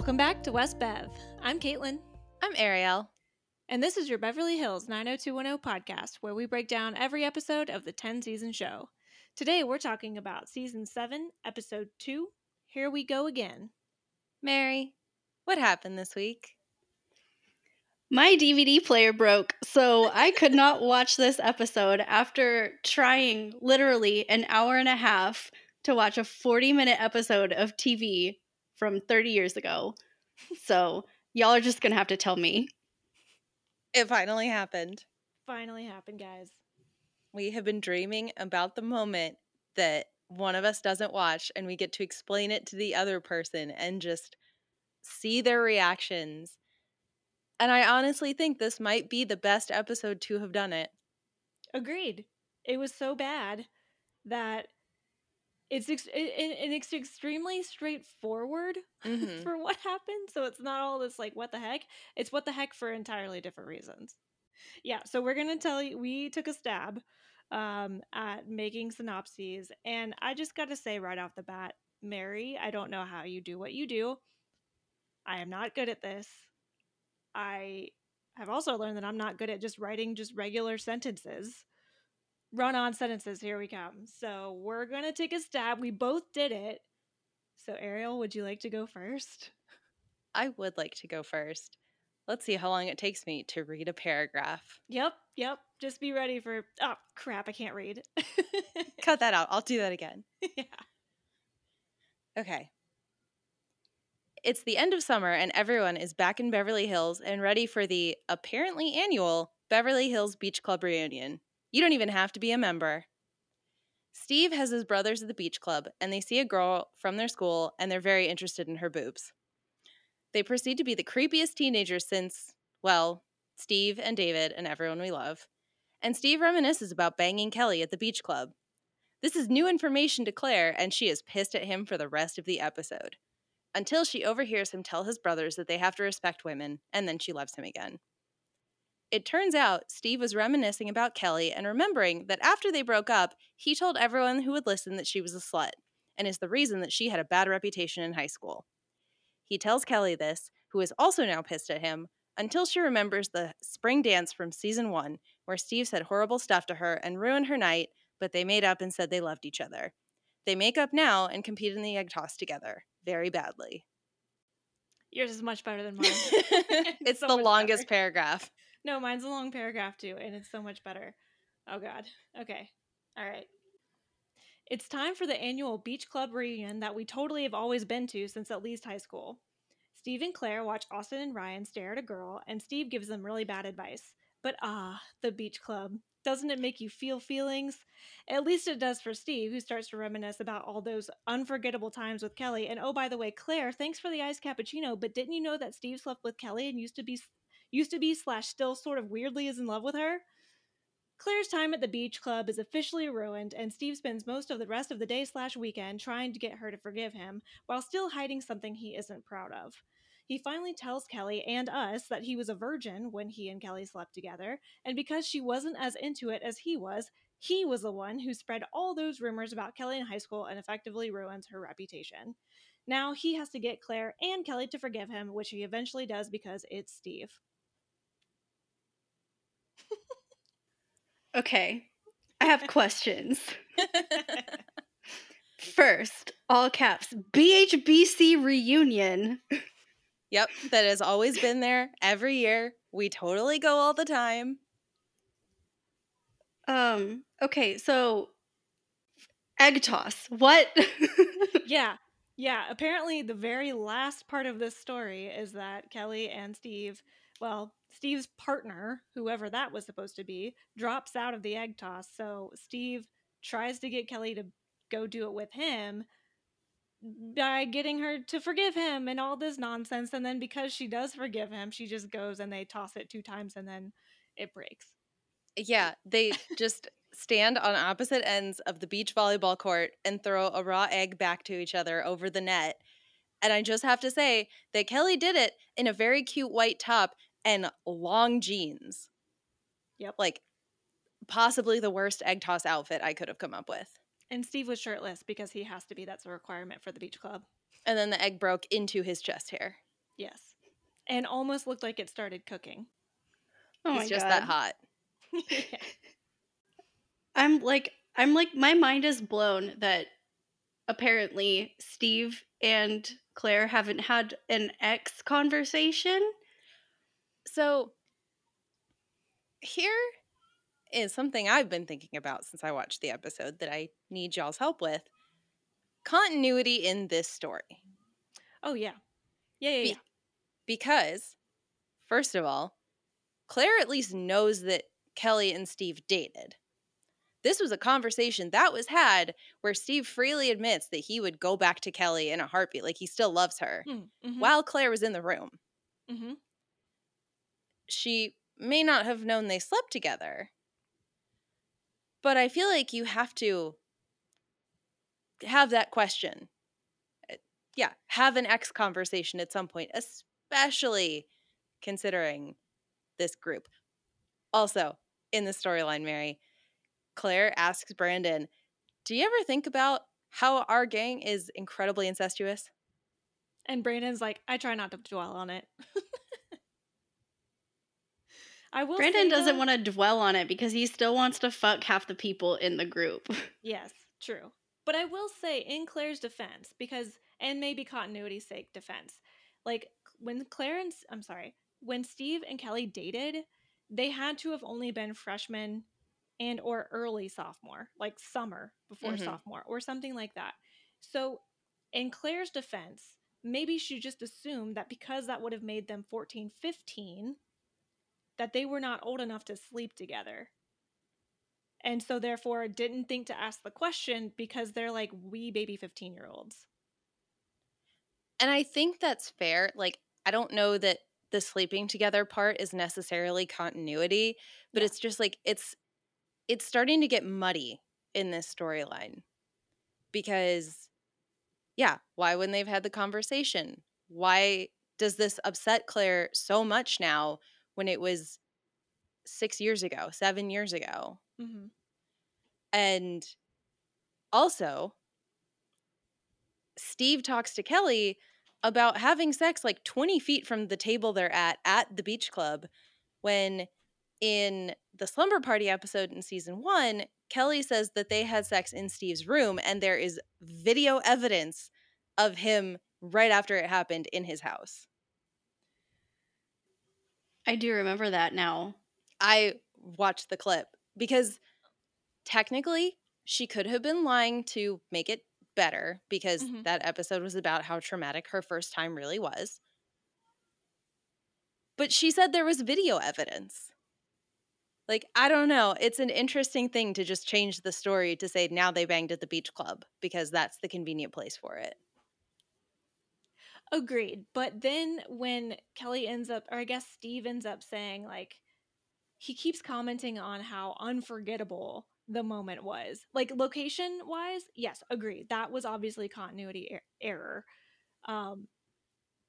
Welcome back to West Bev. I'm Caitlin. I'm Ariel. And this is your Beverly Hills 90210 podcast, where we break down every episode of the 10 season show. Today we're talking about season 7, episode 2 Here We Go Again. Mary, what happened this week? My DVD player broke, so I could not watch this episode after trying literally an hour and a half to watch a 40 minute episode of TV from 30 years ago. So, y'all are just going to have to tell me. It finally happened. Finally happened, guys. We have been dreaming about the moment that one of us doesn't watch and we get to explain it to the other person and just see their reactions. And I honestly think this might be the best episode to have done it. Agreed. It was so bad that it's ex- it, it's extremely straightforward Mhm. for what happened. So it's not all this like what the heck. It's what the heck for entirely different reasons. Yeah. So we're gonna tell you. We took a stab um, at making synopses, and I just got to say right off the bat, Mary, I don't know how you do what you do. I am not good at this. I have also learned that I'm not good at just writing just regular sentences run on sentences. Here we come. So we're going to take a stab. We both did it. So, Ariel, would you like to go first? I would like to go first. Let's see how long it takes me to read a paragraph. Yep, yep. Just be ready for. Oh, crap. I can't read. Cut that out. I'll do that again. yeah. Okay. It's the end of summer, and everyone is back in Beverly Hills and ready for the apparently annual Beverly Hills Beach Club reunion. You don't even have to be a member. Steve has his brothers at the beach club, and they see a girl from their school, and they're very interested in her boobs. They proceed to be the creepiest teenagers since, well, Steve and David and everyone we love. And Steve reminisces about banging Kelly at the beach club. This is new information to Claire, and she is pissed at him for the rest of the episode. Until she overhears him tell his brothers that they have to respect women, and then she loves him again. It turns out Steve was reminiscing about Kelly and remembering that after they broke up, he told everyone who would listen that she was a slut, and is the reason that she had a bad reputation in high school. He tells Kelly this, who is also now pissed at him, until she remembers the spring dance from season one, where Steve said horrible stuff to her and ruined her night, but they made up and said they loved each other. They make up now and compete in the egg toss together, very badly. Yours is much better than mine. it's So the longest better. paragraph. No, mine's a long paragraph too, and it's so much better. Oh god. Okay. All right. It's time for the annual beach club reunion that we totally have always been to since at least high school. Steve and Claire watch Austin and Ryan stare at a girl, and Steve gives them really bad advice. But ah, the beach club. Doesn't it make you feel feelings? At least it does for Steve, who starts to reminisce about all those unforgettable times with Kelly. And oh, by the way, Claire, thanks for the iced cappuccino. But didn't you know that Steve slept with Kelly and used to be used to be slash still sort of weirdly is in love with her? Claire's time at the beach club is officially ruined, and Steve spends most of the rest of the day slash weekend trying to get her to forgive him, while still hiding something he isn't proud of. He finally tells Kelly and us that he was a virgin when he and Kelly slept together, and because she wasn't as into it as he was, he was the one who spread all those rumors about Kelly in high school and effectively ruins her reputation. Now he has to get Claire and Kelly to forgive him, which he eventually does because it's Steve. Okay. I have questions. First, all caps, BHBC reunion. Yep, that has always been there every year. We totally go all the time. Um, okay, so egg toss. What? yeah yeah apparently the very last part of this story is that kelly and steve well steve's partner whoever that was supposed to be drops out of the egg toss. So steve tries to get kelly to go do it with him by getting her to forgive him and all this nonsense. And then because she does forgive him she just goes and they toss it two times and then it breaks. Yeah, they just stand on opposite ends of the beach volleyball court and throw a raw egg back to each other over the net. And I just have to say that Kelly did it in a very cute white top and long jeans. Yep. Like possibly the worst egg toss outfit I could have come up with. and steve was shirtless because he has to be that's a requirement for the beach club And then the egg broke into his chest hair. Yes. And almost looked like it started cooking. Oh my He's just god. that hot. yeah. I'm like I'm like my mind is blown that apparently Steve and Claire haven't had an ex conversation. So here is something I've been thinking about since I watched the episode that I need y'all's help with. Continuity in this story. Oh yeah. Yeah, yeah, Be- yeah. Because, first of all, Claire at least knows that Kelly and Steve dated. This was a conversation that was had where Steve freely admits that he would go back to Kelly in a heartbeat, like he still loves her, Mm, mhm, while Claire was in the room. mhm. She may not have known they slept together, but I feel like you have to have that question. Uh, Yeah, have an ex conversation at some point, especially considering this group. Also, in the storyline, Mary, Claire asks Brandon, Do you ever think about how our gang is incredibly incestuous? And Brandon's like, I try not to dwell on it. I will. Brandon doesn't want to dwell on it because he still wants to fuck half the people in the group. Yes, true. But I will say, in Claire's defense, because and maybe continuity's sake defense, like when Claire and I'm sorry, when Steve and Kelly dated, they had to have only been freshmen and or early sophomore, like summer before Mhm. sophomore or something like that. So, in Claire's defense, maybe she just assumed that because that would have made them 14, 15, that they were not old enough to sleep together and so therefore didn't think to ask the question because they're like wee baby 15 year olds And I think that's fair. Like, I don't know that the sleeping together part is necessarily continuity, but Yeah. it's just like it's it's starting to get muddy in this storyline. Because yeah, why wouldn't they've had the conversation? Why does this upset Claire so much now when it was 6 years ago, 7 years ago? mm-hmm. And also, Steve talks to Kelly about having sex like 20 feet from the table they're at at the beach club when in the slumber party episode in season one, Kelly says that they had sex in Steve's room and there is video evidence of him right after it happened in his house. I do remember that now. I watched the clip because technically she could have been lying to make it better because Mhm. that episode was about how traumatic her first time really was. But she said there was video evidence. Like, I don't know. It's an interesting thing to just change the story to say now they banged at the beach club because that's the convenient place for it. Agreed but then when kelly ends up or i guess steve ends up saying like he keeps commenting on how unforgettable the moment was like location wise yes agreed that was obviously continuity er- error um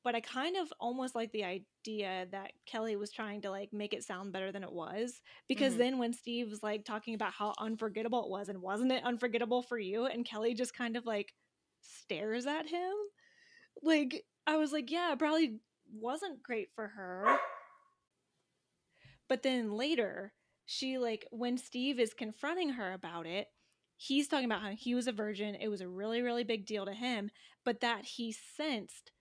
but i kind of almost like the idea that kelly was trying to like make it sound better than it was because Mhm. then when steve was like talking about how unforgettable it was and wasn't it unforgettable for you and kelly just kind of like stares at him like i was like yeah probably wasn't great for her. But then later she like when steve is confronting her about it he's talking about how he was a virgin it was a really really big deal to him but that he sensed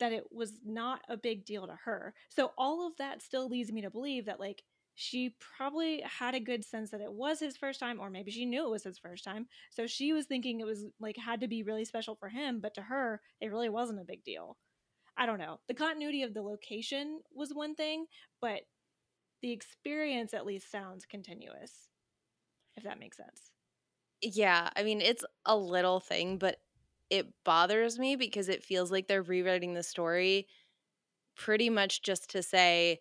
that it was not a big deal to her. So all of that still leads me to believe that like she probably had a good sense that it was his first time or maybe she knew it was his first time. So she was thinking it was like had to be really special for him but to her it really wasn't a big deal i don't know the continuity of the location was one thing but the experience at least sounds continuous if that makes sense Yeah, I mean, it's a little thing, but it bothers me because it feels like they're rewriting the story pretty much just to say,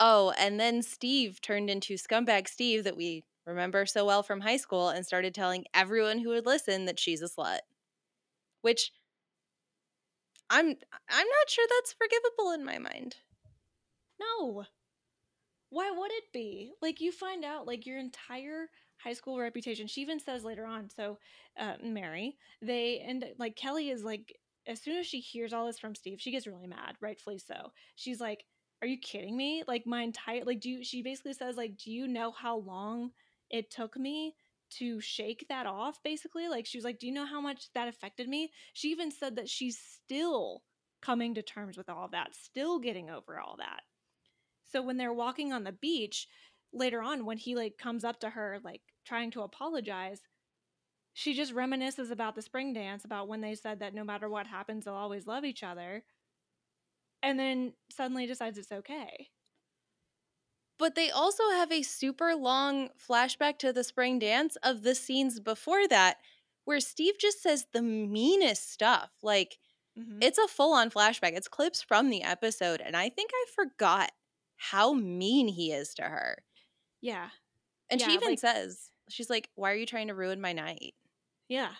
oh, and then Steve turned into scumbag Steve that we remember so well from high school and started telling everyone who would listen that she's a slut. Which I'm I'm not sure that's forgivable in my mind. no why would it be like you find out like your entire high school reputation she even says later on so uh, mary they and like kelly is like as soon as she hears all this from Steve, she gets really mad, rightfully so. She's like, "Are you kidding me? Like my entire like do you she basically says like, "Do you know how long it took me to shake that off basically?" Like she was like, "Do you know how much that affected me?" She even said that she's still coming to terms with all that, still getting over all that. So when they're walking on the beach later on when he like comes up to her like trying to apologize, she just reminisces about the spring dance about when they said that no matter what happens they'll always love each other and then suddenly decides it's okay But they also have a super long flashback to the spring dance of the scenes before that where Steve just says the meanest stuff. Like Mhm. it's a full on flashback. It's clips from the episode. And I think I forgot how mean he is to her. yeah And she even like- says, she's like, why are you trying to ruin my night? yeah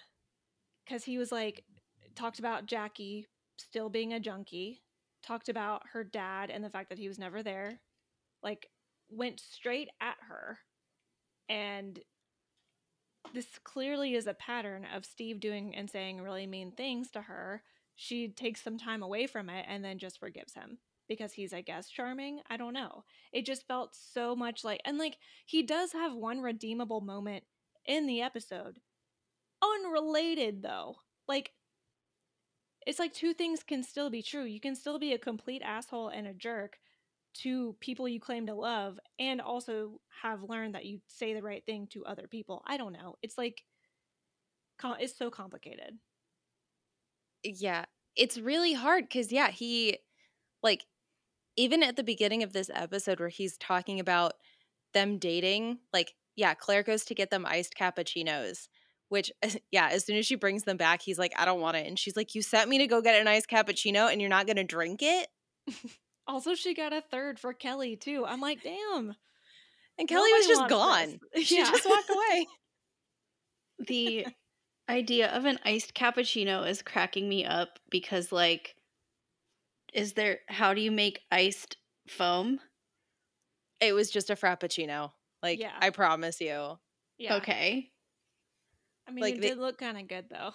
because he was like talked about jackie still being a junkie talked about her dad and the fact that he was never there like went straight at her. And this clearly is a pattern of steve doing and saying really mean things to her. She takes some time away from it and then just forgives him because he's i guess charming. I don't know. It just felt so much like and like he does have one redeemable moment in the episode. Unrelated though. Like it's like two things can still be true. You can still be a complete asshole and a jerk to people you claim to love and also have learned that you say the right thing to other people i don't know it's like it's so complicated Yeah, it's really hard because, yeah, he, like, even at the beginning of this episode where he's talking about them dating, like, yeah, Claire goes to get them iced cappuccinos, which, yeah, as soon as she brings them back, he's like, I don't want it. And she's like, You sent me to go get an iced cappuccino and you're not going to drink it? also she got a third for kelly too i'm like damn And Kelly was just gone. this. She Yeah. just walked away. The idea of an iced cappuccino is cracking me up because, like, is there, how do you make iced foam? It was just a frappuccino. Like, Yeah. I promise you. yeah Okay. i mean like it they- did look kind of good though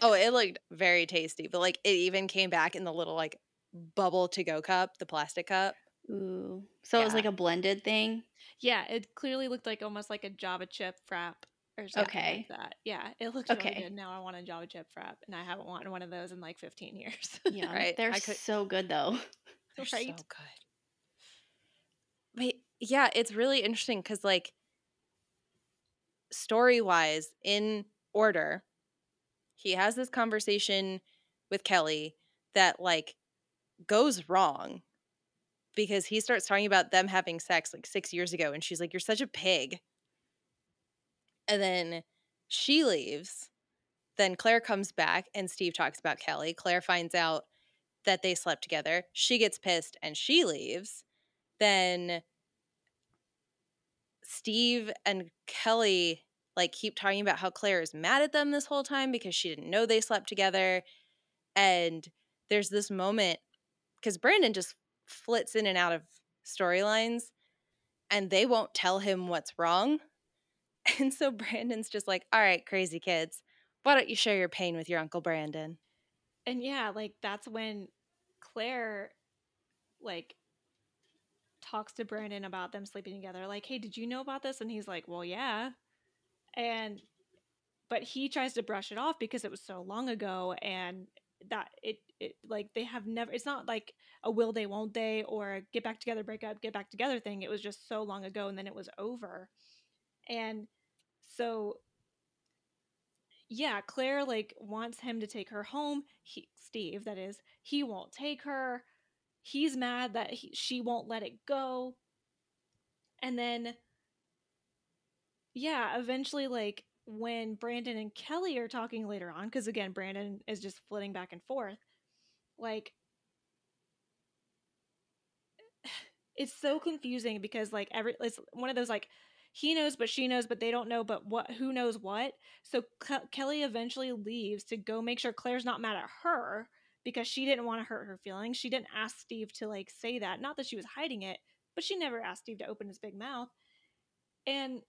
Oh, it looked very tasty, but like it even came back in the little like bubble to go cup, the plastic cup. Ooh. So it was like a blended thing? yeah it clearly looked like almost like a java chip frap or something Okay. like that yeah it looks really Okay. good now i want a java chip frap and i haven't wanted one of those in like 15 years Yeah. Right, They're I could- so good, though. They're Right? so good. But yeah, it's really interesting because like story wise, in order, he has this conversation with Kelly that like goes wrong because he starts talking about them having sex like six years ago and she's like, You're such a pig. And then she leaves. Then Claire comes back and Steve talks about Kelly. Claire finds out that they slept together. She gets pissed and she leaves. Then Steve and Kelly like keep talking about how Claire is mad at them this whole time because she didn't know they slept together. And there's this moment because Brandon just flits in and out of storylines and they won't tell him what's wrong. And so Brandon's just like, all right, crazy kids, why don't you share your pain with your Uncle Brandon? and yeah like that's when claire like talks to brandon about them sleeping together like hey did you know about this and he's like well yeah and but he tries to brush it off because it was so long ago and that it, it like they have never it's not like a will they won't they or get back together break up get back together thing it was just so long ago and then it was over and so yeah, Claire like wants him to take her home. He Steve, that is, he won't take her. He's mad that he, she won't let it go. And then yeah, eventually like when Brandon and Kelly are talking later on cuz again Brandon is just flitting back and forth. Like it's so confusing because like every it's one of those like he knows but she knows but they don't know but what who knows what? So Ke- kelly eventually leaves to go make sure claire's not mad at her because she didn't want to hurt her feelings. She didn't ask steve to like say that. Not that she was hiding it but she never asked steve to open his big mouth. And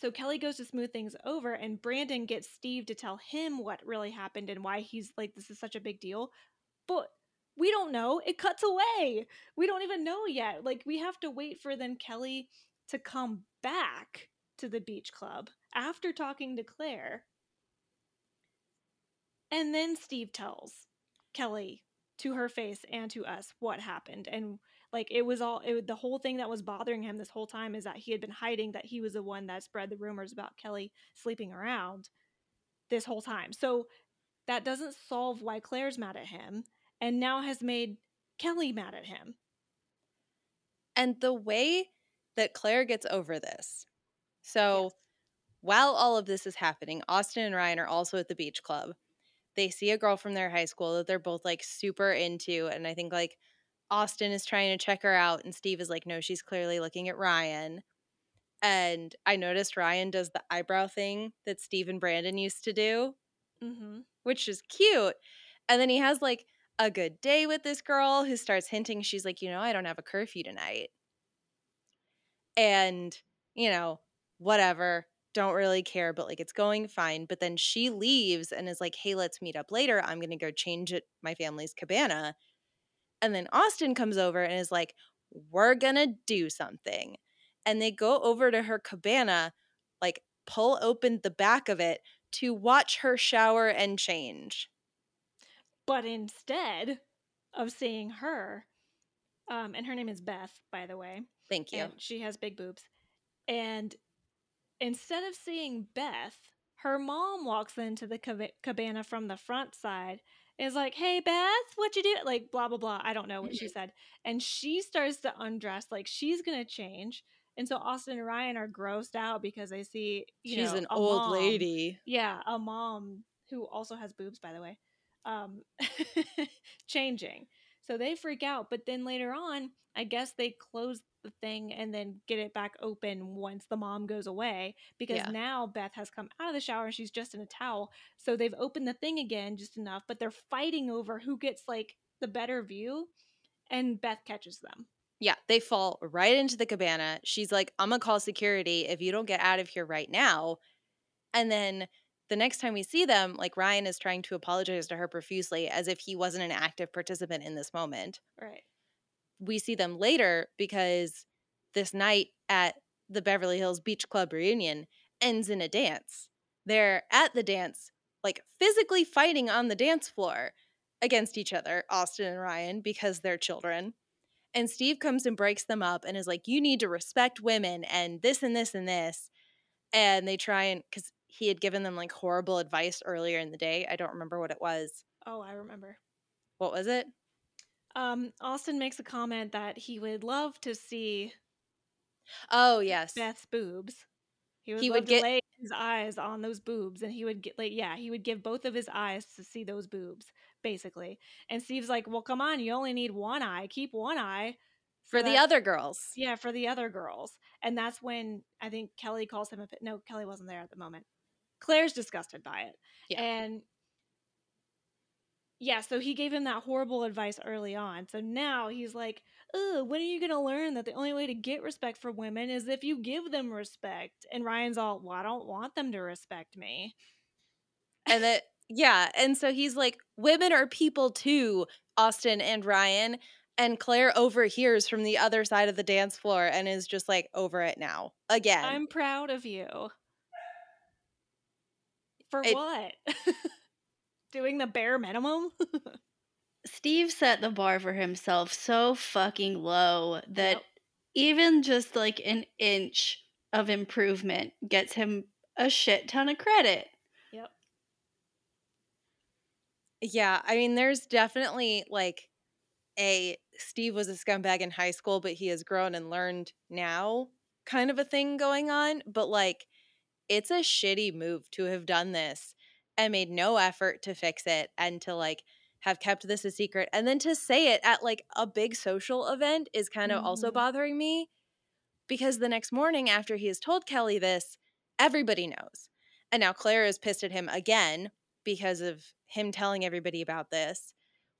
So Kelly goes to smooth things over, and Brandon gets Steve to tell him what really happened and why he's like, this is such a big deal. But we don't know. It cuts away. We don't even know yet. Like, we have to wait for then Kelly to come back to the beach club after talking to Claire. And then Steve tells Kelly to her face and to us what happened. And like it was all it, the whole thing that was bothering him this whole time is that he had been hiding that he was the one that spread the rumors about Kelly sleeping around this whole time. So that doesn't solve why Claire's mad at him and now has made Kelly mad at him. And the way that Claire gets over this. So yes. while all of this is happening, Austin and Ryan are also at the beach club. They see a girl from their high school that they're both like super into. And I think like Austin is trying to check her out, and Steve is like, no, she's clearly looking at Ryan. And I noticed Ryan does the eyebrow thing that Steve and Brandon used to do, mm-hmm. which is cute. And then he has like a good day with this girl who starts hinting, she's like, you know, I don't have a curfew tonight. And, you know, whatever, don't really care, but like it's going fine. But then she leaves and is like, hey, let's meet up later. I'm going to go change at my family's cabana. And then Austin comes over and is like, we're going to do something. And they go over to her cabana, like pull open the back of it to watch her shower and change. But instead of seeing her, um, and her name is Beth, by the way. Thank you. she has big boobs. And instead of seeing Beth, her mom walks into the cabana from the front side is like, "Hey Beth, what you do?" Like blah blah blah. I don't know what she said, and she starts to undress like she's gonna change. And so Austin and Ryan are grossed out because they see she's know, an old mom, lady. Yeah, a mom who also has boobs, by the way, um, changing. So they freak out. But then later on, I guess they close the thing and then get it back open once the mom goes away because yeah. now Beth has come out of the shower and she's just in a towel. So they've opened the thing again just enough, but they're fighting over who gets like the better view and Beth catches them. Yeah, they fall right into the cabana. She's like, I'm gonna call security if you don't get out of here right now. And then the next time we see them, like Ryan is trying to apologize to her profusely as if he wasn't an active participant in this moment. Right. We see them later because this night at the Beverly Hills Beach Club reunion ends in a dance. They're at the dance, like physically fighting on the dance floor against each other, Austin and Ryan, because they're children. And Steve comes and breaks them up and is like, You need to respect women and this and this and this. And they try and, because he had given them like horrible advice earlier in the day. I don't remember what it was. Oh, I remember. What was it? Um, Austin makes a comment that he would love to see. Oh yes, Beth's boobs. He would, he would get lay his eyes on those boobs, and he would get like yeah, he would give both of his eyes to see those boobs, basically. And Steve's like, "Well, come on, you only need one eye. Keep one eye." for the other girls. Yeah, for the other girls. And that's when I think Kelly calls him a no, Kelly wasn't there at the moment. Claire's disgusted by it. Yeah. And yeah, so he gave him that horrible advice early on. So now he's like, Ugh, when are you going to learn that the only way to get respect for women is if you give them respect? And Ryan's all, well, I don't want them to respect me. And that, yeah. And so he's like, women are people too, Austin and Ryan. And Claire overhears from the other side of the dance floor and is just like, over it now. Again. I'm proud of you. For it, what? Doing the bare minimum? Steve set the bar for himself so fucking low that yep. even just like an inch of improvement gets him a shit ton of credit. Yep. Yeah, I mean, there's definitely like a Steve was a scumbag in high school, but he has grown and learned now kind of a thing going on. But like, it's a shitty move to have done this and made no effort to fix it and to like have kept this a secret and then to say it at like a big social event is kind of mm-hmm. also bothering me because the next morning after he has told Kelly this everybody knows and now Claire is pissed at him again because of him telling everybody about this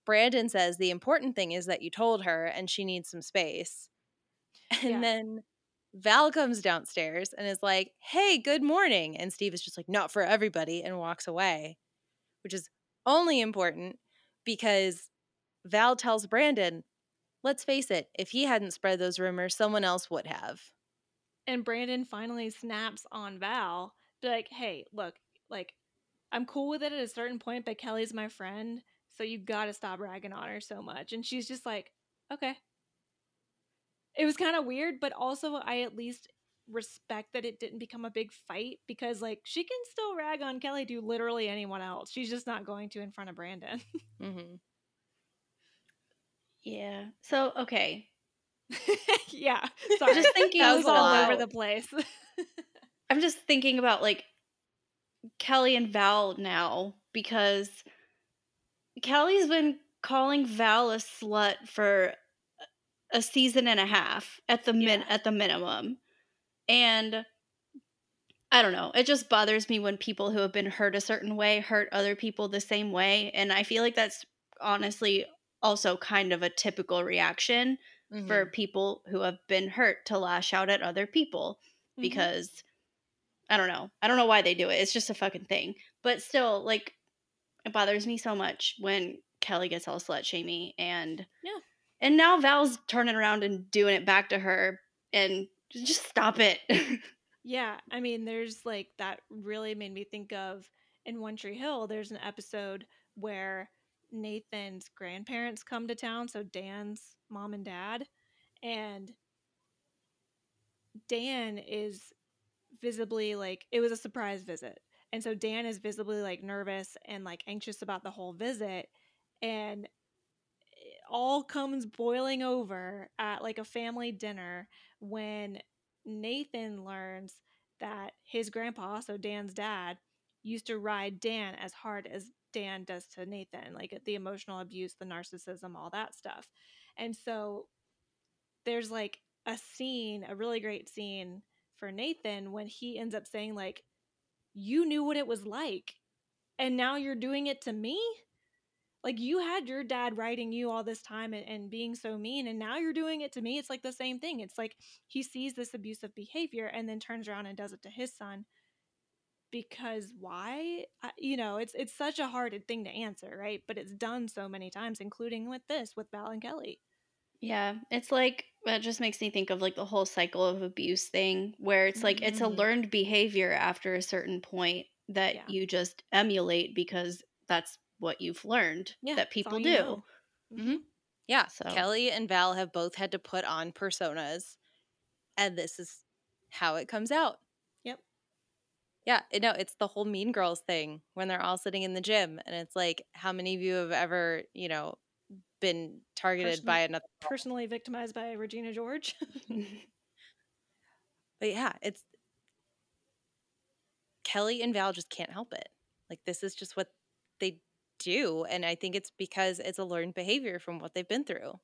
Brandon says the important thing is that you told her and she needs some space and yeah. then Val comes downstairs and is like, hey, good morning. And Steve is just like, not for everybody, and walks away, which is only important because Val tells Brandon, let's face it, if he hadn't spread those rumors, someone else would have. And Brandon finally snaps on Val, like, hey, look, like, I'm cool with it at a certain point, but Kelly's my friend, so you gotta stop ragging on her so much. And she's just like, okay. It was kind of weird, but also I at least respect that it didn't become a big fight because, like, she can still rag on Kelly to literally anyone else. She's just not going to in front of Brandon. Mm-hmm. Yeah. So, okay. yeah. Sorry. I'm just thinking that was all over the place. I'm just thinking about like Kelly and Val now because Kelly's been calling Val a slut for a season and a half at the min Yeah. at the minimum. And I don't know. It just bothers me when people who have been hurt a certain way hurt other people the same way and I feel like that's honestly also kind of a typical reaction Mm-hmm. for people who have been hurt to lash out at other people Mhm. because I don't know. I don't know why they do it. It's just a fucking thing. But still, like, it bothers me so much when Kelly gets all slut shamey and Yeah. And now Val's turning around and doing it back to her and just stop it. Yeah, I mean, there's like that really made me think of in One Tree Hill. There's an episode where Nathan's grandparents come to town, so Dan's mom and dad, and Dan is visibly like it was a surprise visit, and so Dan is visibly like nervous and like anxious about the whole visit, and all comes boiling over at like a family dinner when Nathan learns that his grandpa, so Dan's dad, used to ride Dan as hard as Dan does to Nathan, like the emotional abuse, the narcissism, all that stuff. And so there's like a scene, a really great scene for Nathan when he ends up saying, like, you knew what it was like, and now you're doing it to me? Like you had your dad writing you all this time and, and being so mean, and now you're doing it to me. It's like the same thing. It's like he sees this abusive behavior and then turns around and does it to his son. Because why? I, you know, it's it's such a hard thing to answer, right? But it's done so many times, including with this, with Val and Kelly. yeah, it's like that just makes me think of like the whole cycle of abuse thing where it's like it's a Mhm. learned behavior after a certain point that Yeah. you just emulate because that's what you've learned Yeah, that people you do. know. Mhm. Yeah, So- Kelly and Val have both had to put on personas, and this is how it comes out. Yep. Yeah, no, it's the whole Mean Girls thing when they're all sitting in the gym, and it's like, how many of you have ever, you know, been targeted by another? Personally victimized by Regina George. But yeah, it's Kelly and Val just can't help it. Like this is just what they do, and I think it's because it's a learned behavior from what they've been through,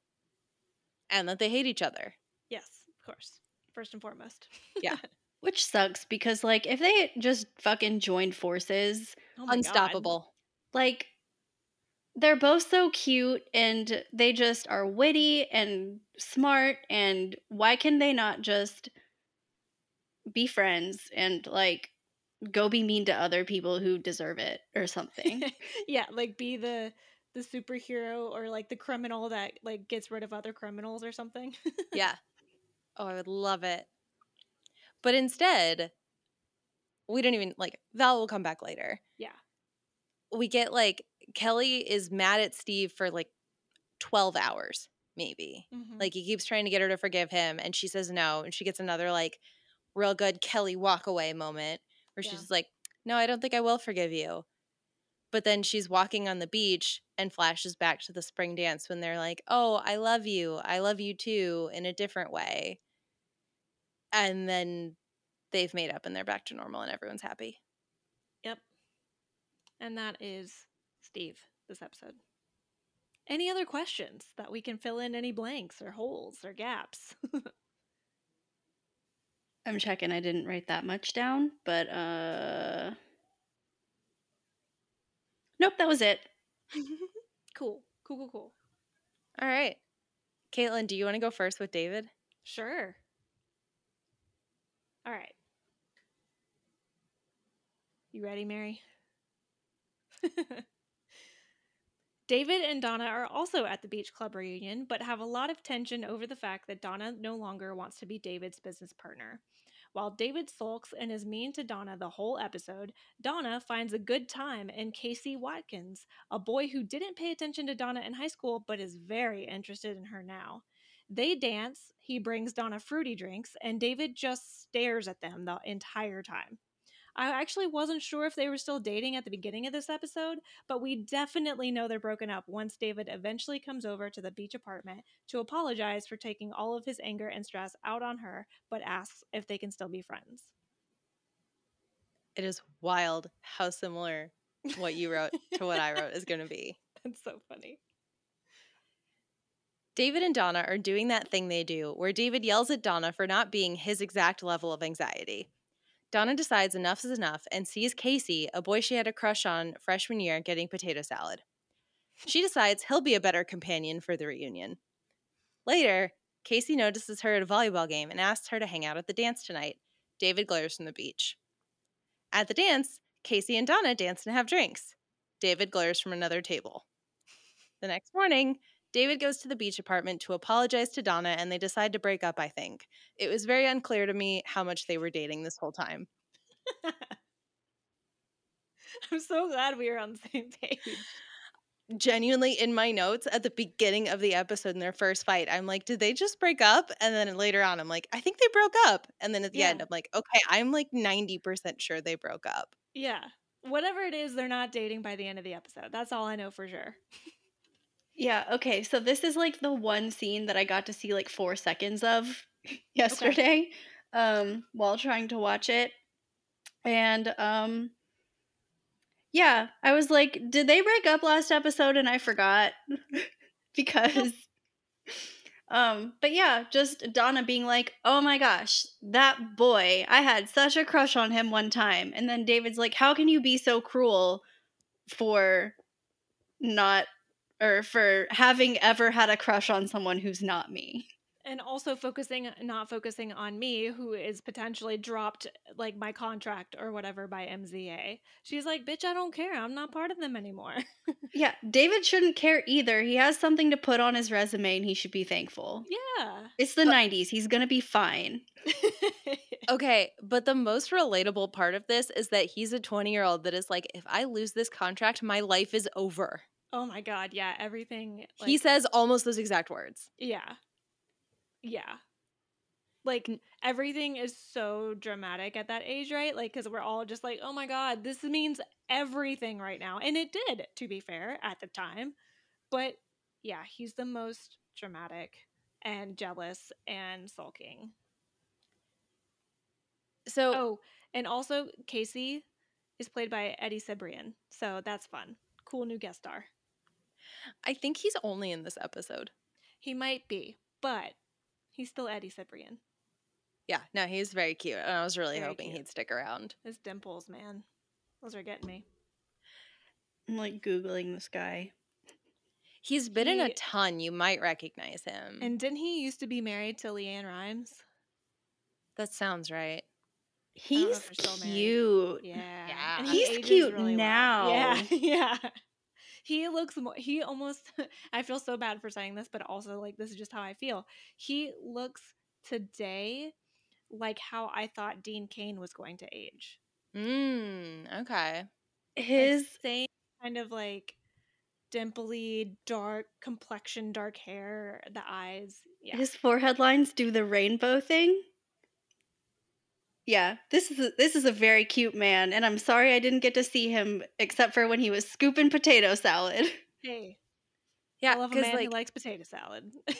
and that they hate each other. yes, of course. First and foremost. Yeah. Which sucks because like if they just fucking joined forces, Oh my God. Unstoppable. like they're both so cute and they just are witty and smart and why can they not just be friends and like go be mean to other people who deserve it or something. yeah, like be the the superhero or like the criminal that like gets rid of other criminals or something. Yeah. Oh, I would love it. But instead, we don't even like Val will come back later. yeah. We get like Kelly is mad at Steve for like 12 hours, maybe. Mhm. Like he keeps trying to get her to forgive him and she says no. And she gets another like real good Kelly walk away moment where she's Yeah. just like, No, I don't think I will forgive you. But then she's walking on the beach and flashes back to the spring dance when they're like, Oh, I love you. I love you too, in a different way. And then they've made up and they're back to normal and everyone's happy. Yep. And that is Steve this episode. Any other questions that we can fill in any blanks or holes or gaps? I'm checking I didn't write that much down, but uh Nope, that was it. cool. Cool, cool, cool. All right. Caitlin, do you want to go first with David? Sure. All right. You ready, Mary? David and Donna are also at the beach club reunion, but have a lot of tension over the fact that Donna no longer wants to be David's business partner. While David sulks and is mean to Donna the whole episode, Donna finds a good time in Casey Watkins, a boy who didn't pay attention to Donna in high school but is very interested in her now. They dance, he brings Donna fruity drinks, and David just stares at them the entire time. I actually wasn't sure if they were still dating at the beginning of this episode, but we definitely know they're broken up once David eventually comes over to the beach apartment to apologize for taking all of his anger and stress out on her, but asks if they can still be friends. It is wild how similar what you wrote to what I wrote is going to be. That's so funny. David and Donna are doing that thing they do where David yells at Donna for not being his exact level of anxiety. Donna decides enough is enough and sees Casey, a boy she had a crush on freshman year, getting potato salad. She decides he'll be a better companion for the reunion. Later, Casey notices her at a volleyball game and asks her to hang out at the dance tonight. David glares from the beach. At the dance, Casey and Donna dance and have drinks. David glares from another table. The next morning, David goes to the beach apartment to apologize to Donna and they decide to break up, I think. It was very unclear to me how much they were dating this whole time. I'm so glad we are on the same page. Genuinely, in my notes at the beginning of the episode in their first fight, I'm like, did they just break up? And then later on, I'm like, I think they broke up. And then at the Yeah. end, I'm like, okay, I'm like 90% sure they broke up. Yeah. Whatever it is, they're not dating by the end of the episode. That's all I know for sure. Yeah, okay. So this is like the one scene that I got to see like 4 seconds of yesterday um while trying to watch it. And um yeah, I was like, did they break up last episode and I forgot because um but yeah, just Donna being like, "Oh my gosh, that boy, I had such a crush on him one time." And then David's like, "How can you be so cruel for not or for having ever had a crush on someone who's not me?" And also focusing, not focusing on me, who is potentially dropped like my contract or whatever by MZA. She's like, bitch, I don't care. I'm not part of them anymore. Yeah, David shouldn't care either. He has something to put on his resume and he should be thankful. yeah. It's the 90s. He's going to be fine. Okay, but the most relatable part of this is that he's a 20 year old that is like, if I lose this contract, my life is over. Oh my God. Yeah. Everything. Like, he says almost those exact words. Yeah. Yeah. Like everything is so dramatic at that age, right? Like, because we're all just like, oh my God, this means everything right now. And it did, to be fair, at the time. But yeah, he's the most dramatic and jealous and sulking. So Oh, and also Casey is played by Eddie Cibrian. So that's fun. Cool new guest star. I think he's only in this episode. He might be, but he's still Eddie Cibrian. Yeah, no, he's very cute. And I was really Very hoping cute. he'd stick around. His dimples, man. Those are getting me. I'm like Googling this guy. He's been in a ton. You might recognize him. And didn't he used to be married to LeAnn Rimes? that sounds right. He's if they're still married. cute. Yeah. Yeah. And He's cute well. now. Yeah. Yeah. He looks more, he almost, I feel so bad for saying this, but also like this is just how I feel. He looks today like how I thought Dean Cain was going to age. Mm, okay. Like, His same kind of like dimply, dark complexion, dark hair, the eyes. Yeah. his forehead lines do the rainbow thing. Yeah, this is a, this is a very cute man, and I'm sorry I didn't get to see him except for when he was scooping potato salad. hey, Yeah, I love a because man like who likes potato salad.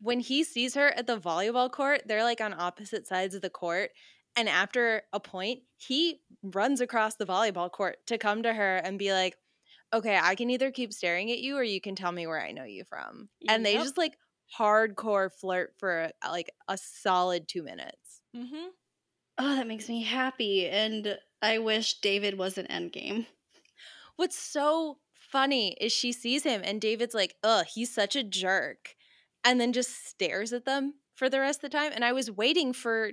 when he sees her at the volleyball court, they're like on opposite sides of the court. And after a point, he runs across the volleyball court to come to her and be like, okay, I can either keep staring at you or you can tell me where I know you from. And they just like hardcore flirt for like a solid two minutes. mm-hmm. Oh, that makes me happy, and I wish David was an endgame. What's so funny is she sees him and David's like, ugh, he's such a jerk. And then just stares at them for the rest of the time. And I was waiting for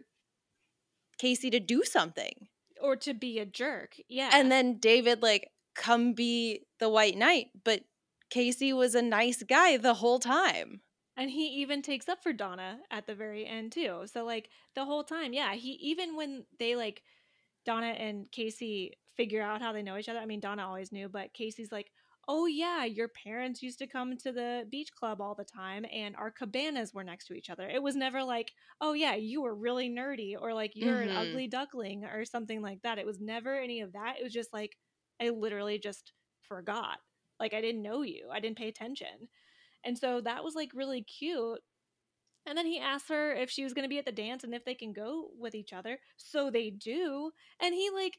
Casey to do something. Or to be a jerk. Yeah. And then David, like, come be the white knight. But Casey was a nice guy the whole time. And he even takes up for Donna at the very end too. So like the whole time, yeah, he even when they like Donna and Casey figure out how they know each other. I mean, Donna always knew, but Casey's like, "Oh yeah, your parents used to come to the beach club all the time and our cabanas were next to each other." It was never like, "Oh yeah, you were really nerdy" or like you're Mhm. an ugly duckling or something like that. It was never any of that. It was just like I literally just forgot. Like I didn't know you. I didn't pay attention. And so that was like really cute. And then he asks her if she was going to be at the dance and if they can go with each other. So they do. And he like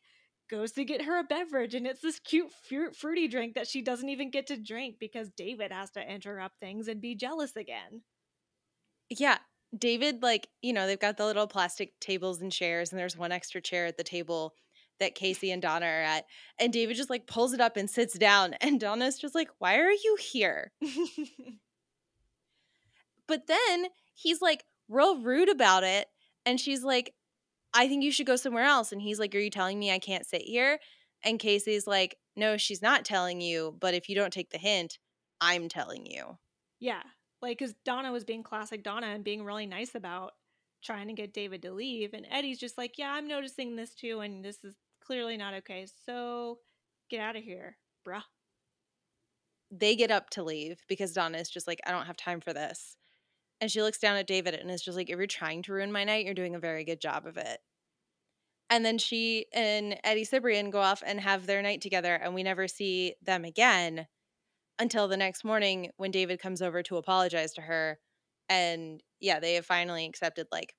goes to get her a beverage and it's this cute fruit fruity drink that she doesn't even get to drink because David has to interrupt things and be jealous again. Yeah. David, like, you know, they've got the little plastic tables and chairs, and there's one extra chair at the table that Casey and Donna are at. And David just like pulls it up and sits down. And Donna's just like, Why are you here? But then he's like real rude about it. And she's like, I think you should go somewhere else. And he's like, Are you telling me I can't sit here? And Casey's like, No, she's not telling you. But if you don't take the hint, I'm telling you. yeah. Like, because Donna was being classic Donna and being really nice about trying to get David to leave. And Eddie's just like, Yeah, I'm noticing this too. And this is clearly not okay. So get out of here, bruh. They get up to leave because Donna is just like, I don't have time for this. And she looks down at David and is just like, If you're trying to ruin my night, you're doing a very good job of it. And then she and Eddie Cibrian go off and have their night together, and we never see them again until the next morning when David comes over to apologize to her. And yeah, they have finally accepted, like,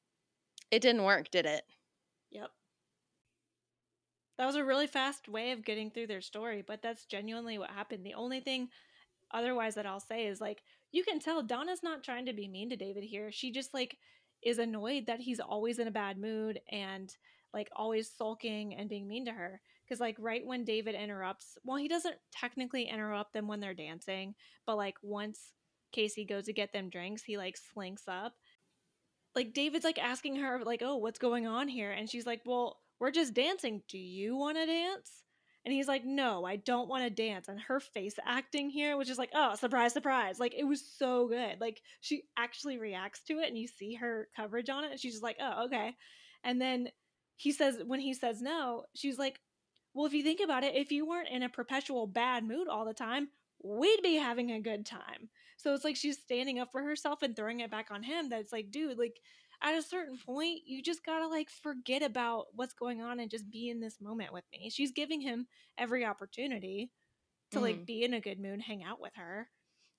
it didn't work, did it? Yep. That was a really fast way of getting through their story, but that's genuinely what happened. The only thing otherwise that I'll say is like you can tell Donna's not trying to be mean to David here. She just like is annoyed that he's always in a bad mood and like always sulking and being mean to her because like right when David interrupts, well he doesn't technically interrupt them when they're dancing, but like once Casey goes to get them drinks, he like slinks up like David's like asking her like, "Oh, what's going on here?" And she's like, "Well, we're just dancing. Do you want to dance?" And he's like, "No, I don't want to dance." And her face acting here was just like, "Oh, surprise, surprise!" Like it was so good. Like she actually reacts to it, and you see her coverage on it, and she's just like, "Oh, okay." And then he says, when he says no, she's like, "Well, if you think about it, if you weren't in a perpetual bad mood all the time, we'd be having a good time." So it's like she's standing up for herself and throwing it back on him. That it's like, dude, like at a certain point, you just gotta like forget about what's going on and just be in this moment with me. She's giving him every opportunity to like Mhm. be in a good mood, hang out with her.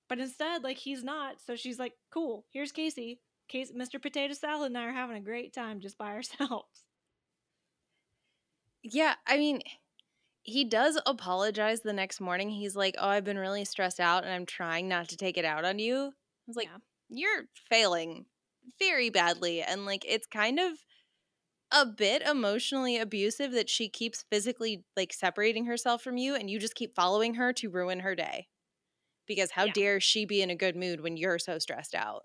But instead, like he's not. So she's like, cool, here's Casey. Casey Mr. Potato Salad and I are having a great time just by ourselves. Yeah, I mean, he does apologize the next morning. He's like, "Oh, I've been really stressed out and I'm trying not to take it out on you." I was like, Yeah. "You're failing very badly." And like it's kind of a bit emotionally abusive that she keeps physically like separating herself from you and you just keep following her to ruin her day. Because how Yeah. dare she be in a good mood when you're so stressed out?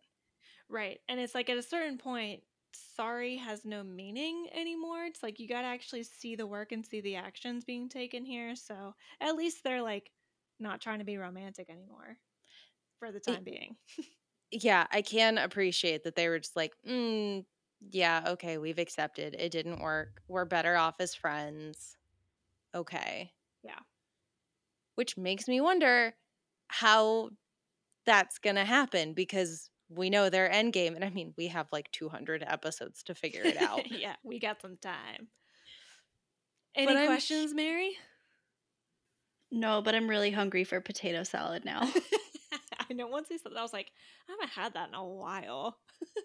Right. And it's like at a certain point, sorry has no meaning anymore. It's like you got to actually see the work and see the actions being taken here. So at least they're like not trying to be romantic anymore for the time being. Yeah, I can appreciate that they were just like, mm, yeah, okay, we've accepted. It didn't work. We're better off as friends. Okay. Yeah. Which makes me wonder how that's going to happen because we know their end game. And I mean, we have like 200 episodes to figure it out. yeah, we got some time. Any But I'm- questions, Mary? No, but I'm really hungry for potato salad now. I know once he said that, I was like, I haven't had that in a while.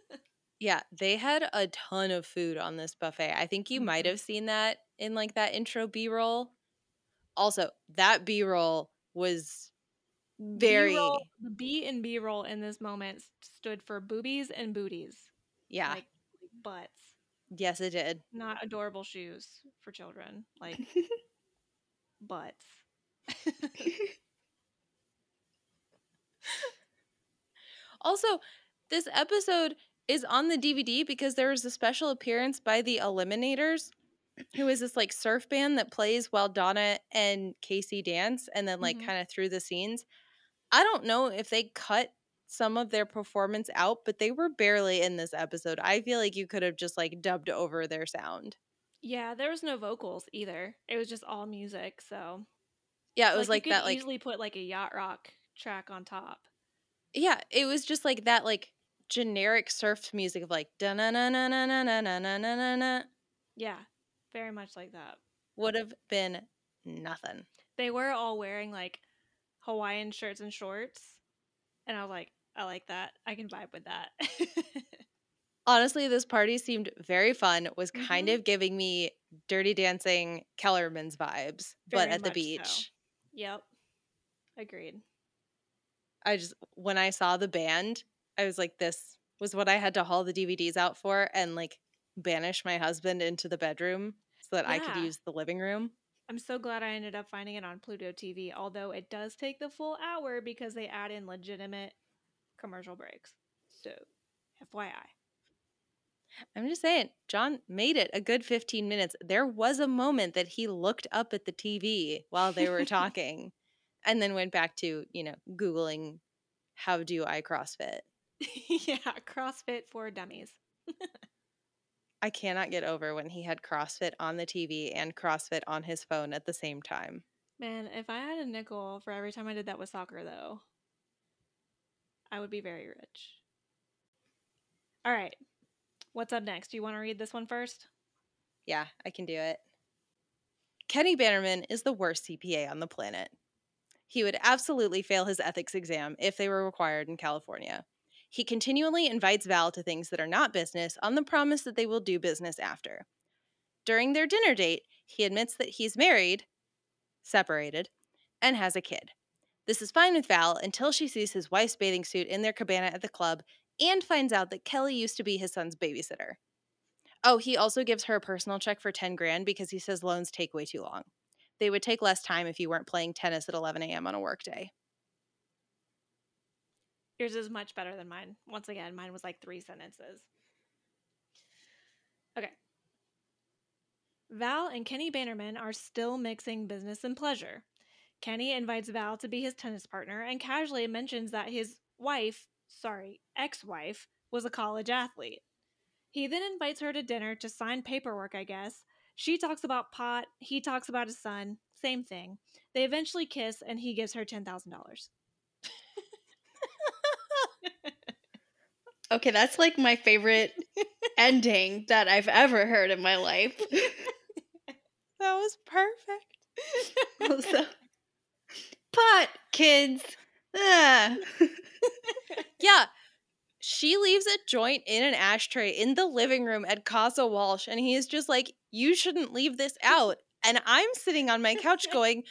yeah, they had a ton of food on this buffet. I think you might Mhm. have seen that in like that intro B roll. Also, that B roll was very, B-roll, the B and B roll in this moment stood for boobies and booties. yeah, Like, butts. yes, it did. not adorable shoes for children, like butts. Also, this episode is on the DVD because there was a special appearance by the Eliminators, who is this like surf band that plays while Donna and Casey dance and then like Mhm. kind of through the scenes. I don't know if they cut some of their performance out, but they were barely in this episode. I feel like you could have just like dubbed over their sound. Yeah, there was no vocals either. It was just all music. So Yeah, it was like, you could that like easily put like a yacht rock track on top. Yeah, it was just like that like generic surf music of like da na na na na na na na na na na Yeah, very much like that. would have been nothing. They were all wearing like Hawaiian shirts and shorts, and I was like, I like that. I can vibe with that. Honestly, this party seemed very fun. Was kind Mhm. of giving me Dirty Dancing Kellerman's vibes, but Very at the much so. beach. yep, agreed. I just when I saw the band, I was like, this was what I had to haul the DVDs out for and like banish my husband into the bedroom so that I could use the living room. I'm so glad I ended up finding it on Pluto TV, although it does take the full hour because they add in legitimate commercial breaks. So, FYI. I'm just saying, John made it a good 15 minutes. There was a moment that he looked up at the TV while they were talking and then went back to, you know, Googling how do I CrossFit. yeah, CrossFit for dummies. I cannot get over when he had CrossFit on the TV and CrossFit on his phone at the same time. Man, if I had a nickel for every time I did that with soccer, though, I would be very rich. All right. What's up next? Do you want to read this one first? Yeah, I can do it. Kenny Bannerman is the worst CPA on the planet. He would absolutely fail his ethics exam if they were required in California. He continually invites Val to things that are not business on the promise that they will do business after. During their dinner date, he admits that he's married, separated, and has a kid. This is fine with Val until she sees his wife's bathing suit in their cabana at the club and finds out that Kelly used to be his son's babysitter. Oh, he also gives her a personal check for 10 grand because he says loans take way too long. They would take less time if you weren't playing tennis at 11 a.m. on a workday. Yours is much better than mine. Once again, mine was like three sentences. Okay. Val and Kenny Bannerman are still mixing business and pleasure. Kenny invites Val to be his tennis partner and casually mentions that his wife, sorry, ex wife, was a college athlete. He then invites her to dinner to sign paperwork, I guess. She talks about pot, he talks about his son, same thing. They eventually kiss and he gives her $10,000. Okay, that's like my favorite ending that I've ever heard in my life. That was perfect. so, pot kids. Ah. Yeah. She leaves a joint in an ashtray in the living room at Casa Walsh, and he is just like, You shouldn't leave this out. And I'm sitting on my couch going,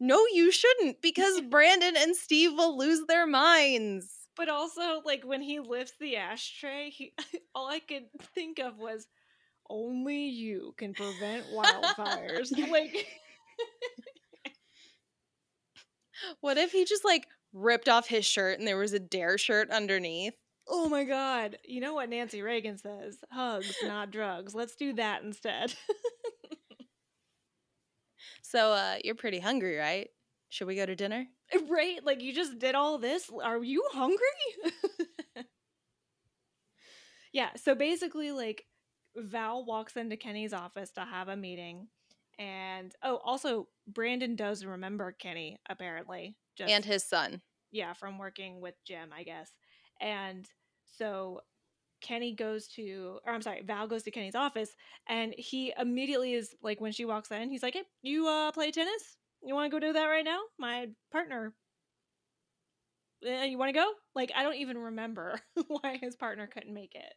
No, you shouldn't, because Brandon and Steve will lose their minds. But also, like when he lifts the ashtray, he all I could think of was only you can prevent wildfires. like What if he just like ripped off his shirt and there was a DARE shirt underneath? Oh my god. You know what Nancy Reagan says? Hugs, not drugs. Let's do that instead. So uh you're pretty hungry, right? Should we go to dinner? right? Like you just did all this. Are you hungry? yeah, so basically like Val walks into Kenny's office to have a meeting. And oh, also Brandon does remember Kenny apparently. Just And his son. yeah, from working with Jim, I guess. And so Kenny goes to, or I'm sorry, Val goes to Kenny's office, and he immediately is like, when she walks in, he's like, "Hey, you uh play tennis? You want to go do that right now? My partner. Uh, you want to go? Like, I don't even remember why his partner couldn't make it.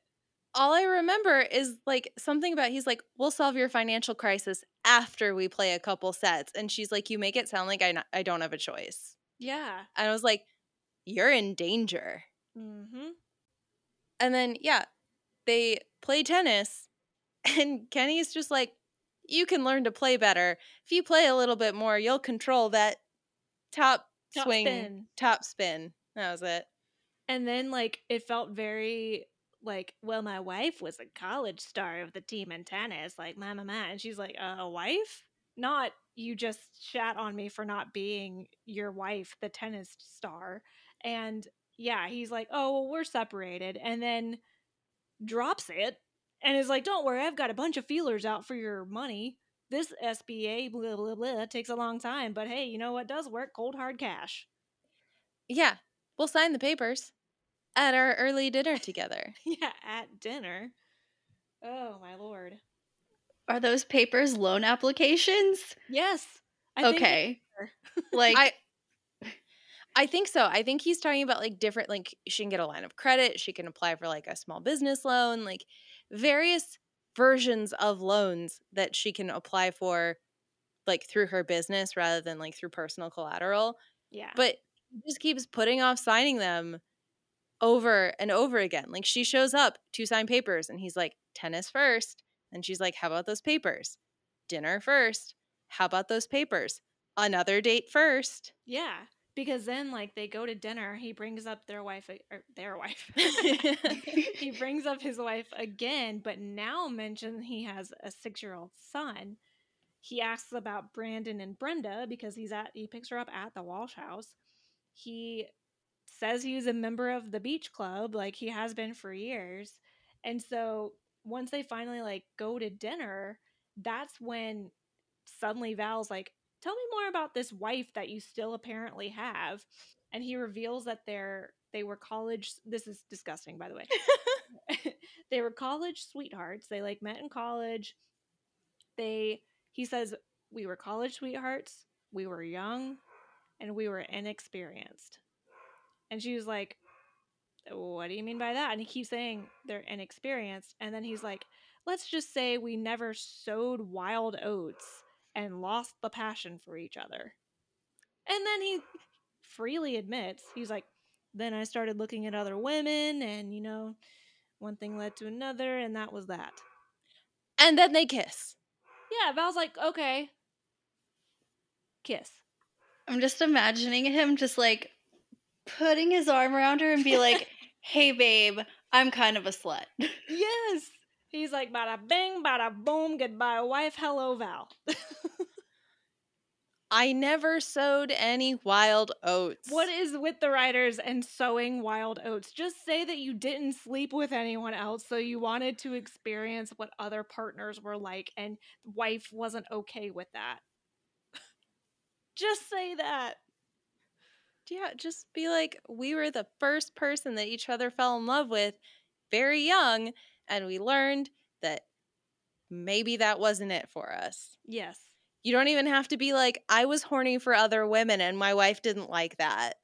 All I remember is like something about he's like, we'll solve your financial crisis after we play a couple sets. And she's like, you make it sound like I I don't have a choice. Yeah. And I was like, you're in danger. Mm-hmm. And then, yeah, they play tennis. And Kenny's just like, you can learn to play better. If you play a little bit more, you'll control that top, Top swing, spin. top spin. That was it. And then like it felt very like, well, my wife was a college star of the team in tennis, like, my mama. And she's like, uh, a wife? Not you just shat on me for not being your wife, the tennis star. And yeah, he's like, oh, well, we're separated. And then drops it and is like, don't worry, I've got a bunch of feelers out for your money. This SBA, blah, blah, blah, takes a long time. But hey, you know what does work? Cold hard cash. Yeah, we'll sign the papers at our early dinner together. yeah, at dinner. Oh, my lord. Are those papers loan applications? Yes. I okay. they. Like I I think so. I think he's talking about like different like she can get a line of credit, she can apply for like a small business loan, like various versions of loans that she can apply for like through her business rather than like through personal collateral. yeah. But he just keeps putting off signing them over and over again. Like she shows up to sign papers and he's like, tennis first. And she's like, how about those papers? Dinner first. How about those papers? Another date first. yeah. Because then, like, they go to dinner. He brings up their wife, or er, their wife. he brings up his wife again, but now mentions he has a six year old son. He asks about Brandon and Brenda because he's at he picks her up at the Walsh house. He says he's a member of the beach club, like he has been for years. And so once they finally like go to dinner, that's when suddenly Val's like, Tell me more about this wife that you still apparently have. And he reveals that they're they were college this is disgusting by the way they were college sweethearts. They like met in college. They he says we were college sweethearts, we were young, and we were inexperienced. And she was like, What do you mean by that? And he keeps saying they're inexperienced. And then he's like, Let's just say we never sowed wild oats and lost the passion for each other. And then he freely admits, he's like, Then I started looking at other women, and you know, one thing led to another, and that was that. and then they kiss. Yeah, Val's like, okay. Kiss. I'm just imagining him just like putting his arm around her and be like, "Hey babe, I'm kind of a slut." Yes. He's like, bada bing, bada boom, goodbye, wife, hello, Val. I never sowed any wild oats. what is with the writers and sowing wild oats? Just say that you didn't sleep with anyone else, so you wanted to experience what other partners were like, and wife wasn't okay with that. Just say that. Yeah, just be like, we were the first person that each other fell in love with very young, and we learned that maybe that wasn't it for us. Yes. You don't even have to be like, I was horny for other women and my wife didn't like that.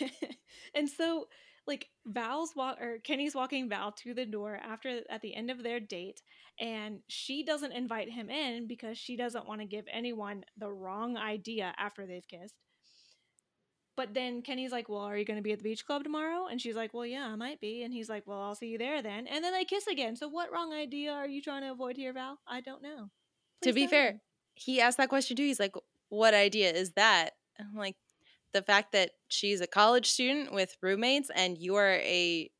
And so like Val's walk or Kenny's walking Val to the door after at the end of their date and she doesn't invite him in because she doesn't want to give anyone the wrong idea after they've kissed. But then Kenny's like, "Well, are you going to be at the beach club tomorrow?" And she's like, "Well, yeah, I might be." And he's like, "Well, I'll see you there then." And then they kiss again. So what wrong idea are you trying to avoid here, Val? I don't know. to be fair, me. he asked that question too. He's like, What idea is that? And I'm like, The fact that she's a college student with roommates and you are a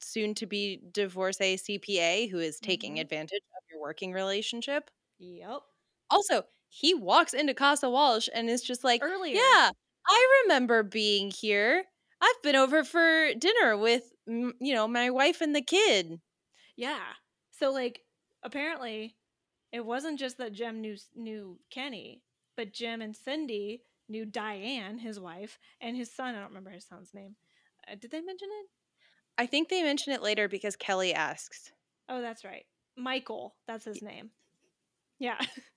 soon to be divorcee CPA who is taking Mhm. advantage of your working relationship. Yep. Also, he walks into Casa Walsh and is just like, Earlier. Yeah, I remember being here. I've been over for dinner with, you know, my wife and the kid. Yeah. So like apparently it wasn't just that Jim knew knew Kenny, but Jim and Cindy knew Diane, his wife, and his son. I don't remember his son's name. Uh, did they mention it? I think they mention it later because Kelly asks. Oh, that's right. Michael, that's his name. Yeah.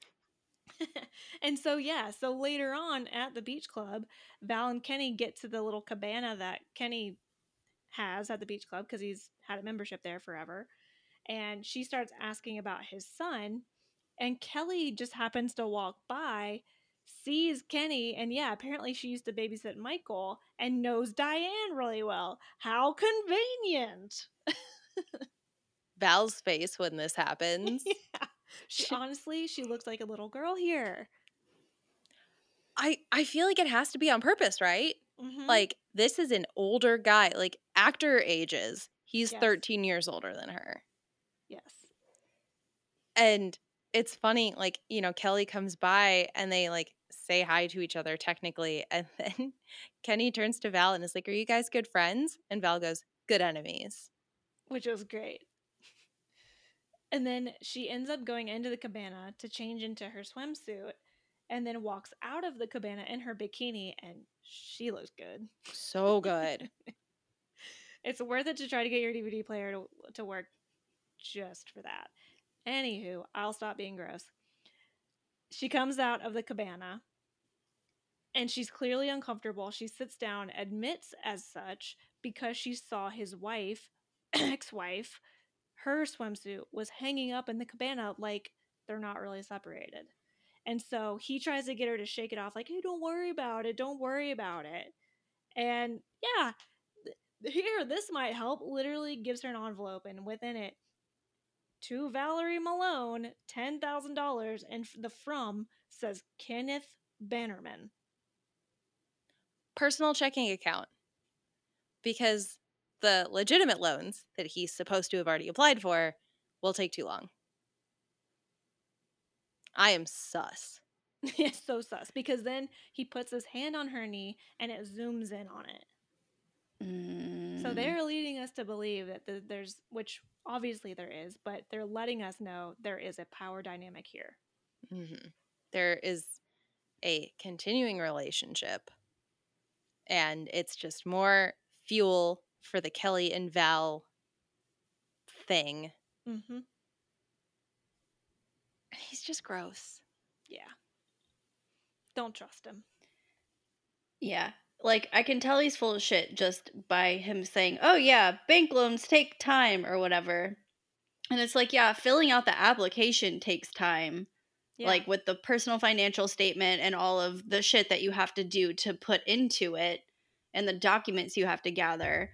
and so yeah, so later on at the beach club, Val and Kenny get to the little cabana that Kenny has at the beach club because he's had a membership there forever. And she starts asking about his son, and Kelly just happens to walk by, sees Kenny, and yeah, apparently she used to babysit Michael and knows Diane really well. How convenient. Val's face when this happens. yeah. She, She- honestly, she looks like a little girl here. I I feel like it has to be on purpose, right? Mhm. Like, this is an older guy, like actor ages. He's Yes. 13 years older than her. yes. And it's funny, like, you know, Kelly comes by and they like say hi to each other technically. And then Kenny turns to Val and is like, Are you guys good friends? And Val goes, Good enemies. which was great. And then she ends up going into the cabana to change into her swimsuit and then walks out of the cabana in her bikini and she looks good. So good. It's worth it to try to get your DVD player to, to work just for that. Anywho, I'll stop being gross. She comes out of the cabana and she's clearly uncomfortable. She sits down, admits as such, because she saw his wife, ex wife, her swimsuit was hanging up in the cabana like they're not really separated. And so he tries to get her to shake it off, like, hey, don't worry about it. Don't worry about it. And yeah, here, this might help. Literally gives her an envelope, and within it, to Valerie Malone, $10,000. And the from says Kenneth Bannerman. Personal checking account. Because the legitimate loans that he's supposed to have already applied for will take too long. I am sus. it's so sus because then he puts his hand on her knee and it zooms in on it. So Mm. they're leading us to believe that th- there's, which obviously there is, but they're letting us know there is a power dynamic here. hmm There is a continuing relationship, and it's just more fuel for the Kelly and Val thing. Mm-hmm. He's just gross. Yeah. Don't trust him. Yeah. Like I can tell he's full of shit just by him saying, "Oh yeah, bank loans take time or whatever." And it's like, yeah, filling out the application takes time. Yeah. Like with the personal financial statement and all of the shit that you have to do to put into it and the documents you have to gather.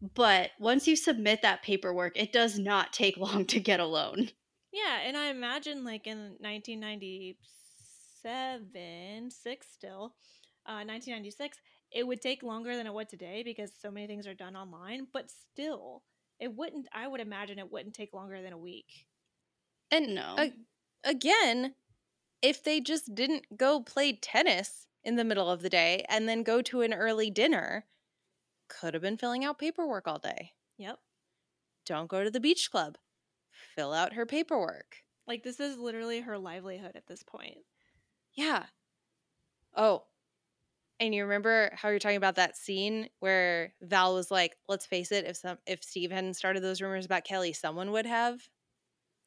But once you submit that paperwork, it does not take long to get a loan. Yeah, and I imagine like in 1997, six still, uh, 1996, it would take longer than it would today because so many things are done online. But still, it wouldn't. I would imagine it wouldn't take longer than a week. And No. a- again, if they just didn't go play tennis in the middle of the day and then go to an early dinner, could have been filling out paperwork all day. Yep. Don't go to the beach club. Fill out her paperwork. Like this is literally her livelihood at this point. Yeah. Oh. And you remember how you're talking about that scene where Val was like, "Let's face it, if some if Steve hadn't started those rumors about Kelly, someone would have."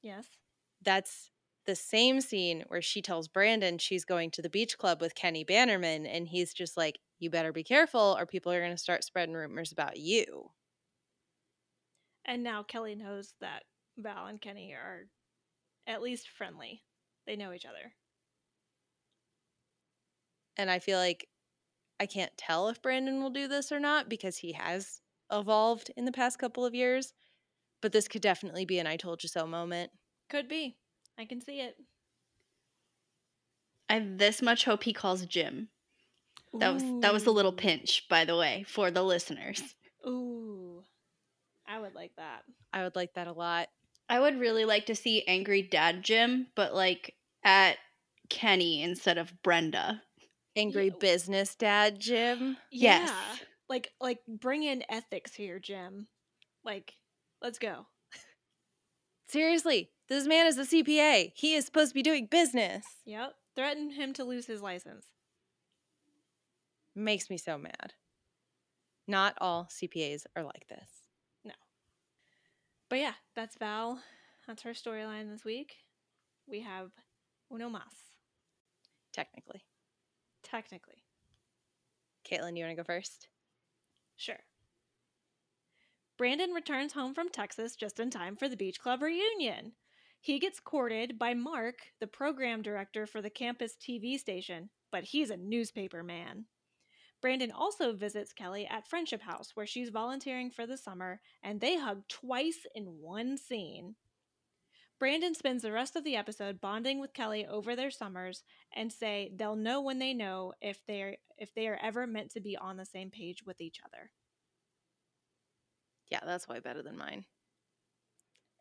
Yes. That's the same scene where she tells Brandon she's going to the beach club with Kenny Bannerman and he's just like, "You better be careful or people are going to start spreading rumors about you." And now Kelly knows that Val and Kenny are at least friendly. They know each other. And I feel like I can't tell if Brandon will do this or not because he has evolved in the past couple of years. But this could definitely be an I told you so moment. Could be. I can see it. I have this much hope he calls Jim. That was that was a little pinch, by the way, for the listeners. Ooh. I would like that. I would like that a lot. I would really like to see angry dad Jim, but like at Kenny instead of Brenda. Angry Yeah. business dad, Jim. Yes. Yeah. Like like bring in ethics here, Jim. Like, let's go. Seriously, this man is a CPA. He is supposed to be doing business. Yep. Threaten him to lose his license. Makes me so mad. Not all CPAs are like this. No. But yeah, that's Val. That's her storyline this week. We have uno mas, Technically. technically. Caitlin, you want to go first? Sure. Brandon returns home from Texas just in time for the Beach Club reunion. He gets courted by Mark, the program director for the campus TV station, but he's a newspaper man. Brandon also visits Kelly at Friendship House, where she's volunteering for the summer, and they hug twice in one scene. Brandon spends the rest of the episode bonding with Kelly over their summers and say they'll know when they know if they're if they are ever meant to be on the same page with each other. Yeah, that's way better than mine.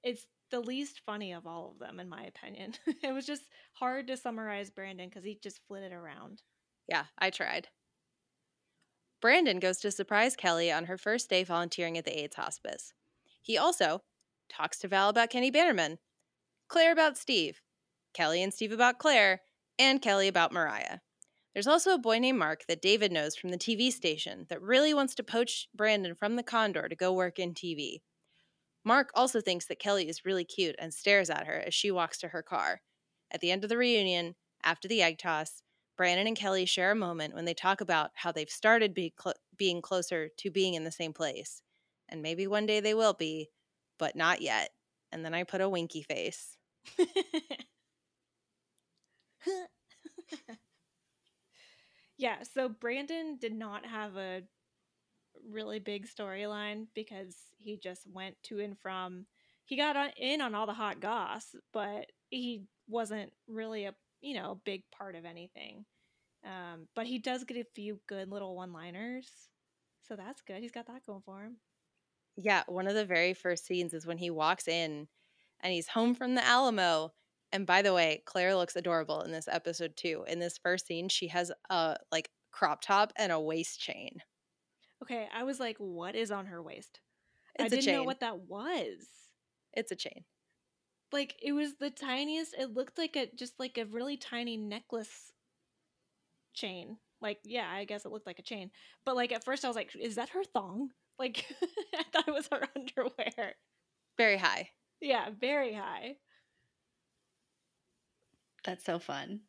It's the least funny of all of them in my opinion. it was just hard to summarize Brandon cuz he just flitted around. Yeah, I tried. Brandon goes to surprise Kelly on her first day volunteering at the AIDS hospice. He also talks to Val about Kenny Bannerman, Claire about Steve, Kelly and Steve about Claire, and Kelly about Mariah. There's also a boy named Mark that David knows from the TV station that really wants to poach Brandon from the Condor to go work in TV. Mark also thinks that Kelly is really cute and stares at her as she walks to her car. At the end of the reunion, after the egg toss, Brandon and Kelly share a moment when they talk about how they've started be cl- being closer to being in the same place. And maybe one day they will be, but not yet. And then I put a winky face. yeah, so Brandon did not have a really big storyline because he just went to and from he got on, in on all the hot goss, but he wasn't really a you know big part of anything. Um, but he does get a few good little one-liners, so that's good. He's got that going for him. Yeah, one of the very first scenes is when he walks in and he's home from the Alamo. And by the way, Claire looks adorable in this episode too. In this first scene, she has a like crop top and a waist chain. Okay, I was like, what is on her waist? It's I didn't know what that was. It's a chain. Like it was the tiniest. It looked like a just like a really tiny necklace chain. Like yeah, I guess it looked like a chain. But like at first I was like, is that her thong? Like I thought it was her underwear. Very high. Yeah, very high. That's so fun.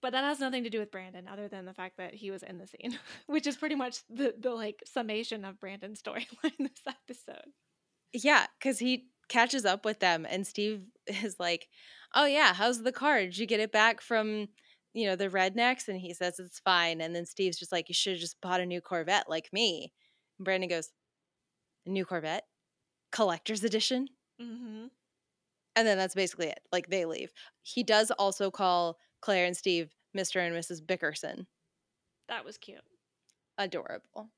But that has nothing to do with Brandon, other than the fact that he was in the scene, which is pretty much the the like summation of Brandon's storyline this episode. Yeah, because he catches up with them and Steve is like, Oh yeah, how's the car? Did you get it back from you know, the rednecks? And he says it's fine. And then Steve's just like, You should have just bought a new Corvette like me. And Brandon goes, new Corvette? Collector's edition? Mm-hmm. And then that's basically it. Like they leave. He does also call Claire and Steve Mr. and Mrs. Bickerson. That was cute. Adorable.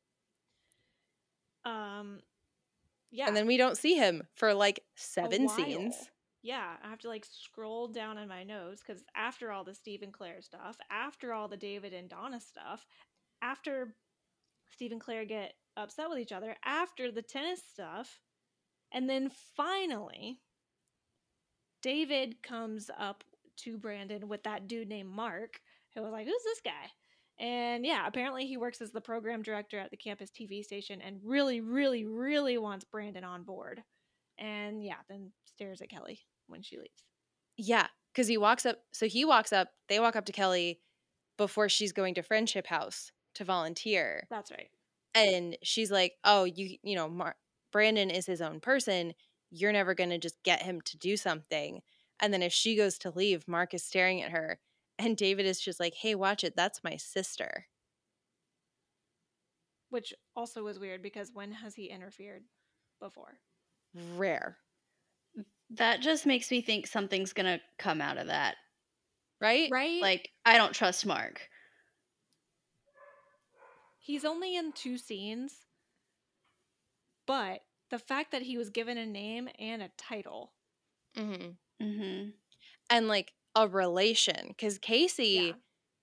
Um, yeah. And then we don't see him for like seven scenes. Yeah, I have to like scroll down in my notes because after all the Steve and Claire stuff, after all the David and Donna stuff, after Steve and Claire get upset with each other, after the tennis stuff, and then finally, David comes up to Brandon with that dude named Mark, who was like, Who's this guy? And yeah, apparently he works as the program director at the campus TV station and really, really, really wants Brandon on board. And yeah, then stares at Kelly when she leaves. Yeah, because he walks up. So he walks up. They walk up to Kelly before she's going to Friendship House to volunteer, That's right. and she's like, "Oh, you, you know, Mar- Brandon is his own person. You're never going to just get him to do something." And then as she goes to leave, Mark is staring at her, and David is just like, "Hey, watch it. That's my sister." Which also was weird because when has he interfered before? Rare, That just makes me think something's gonna come out of that. right? Right? Like, I don't trust Mark. he's only in two scenes, but the fact that he was given a name and a title. hmm Mm-hmm. And like a relation, because Casey. Yeah.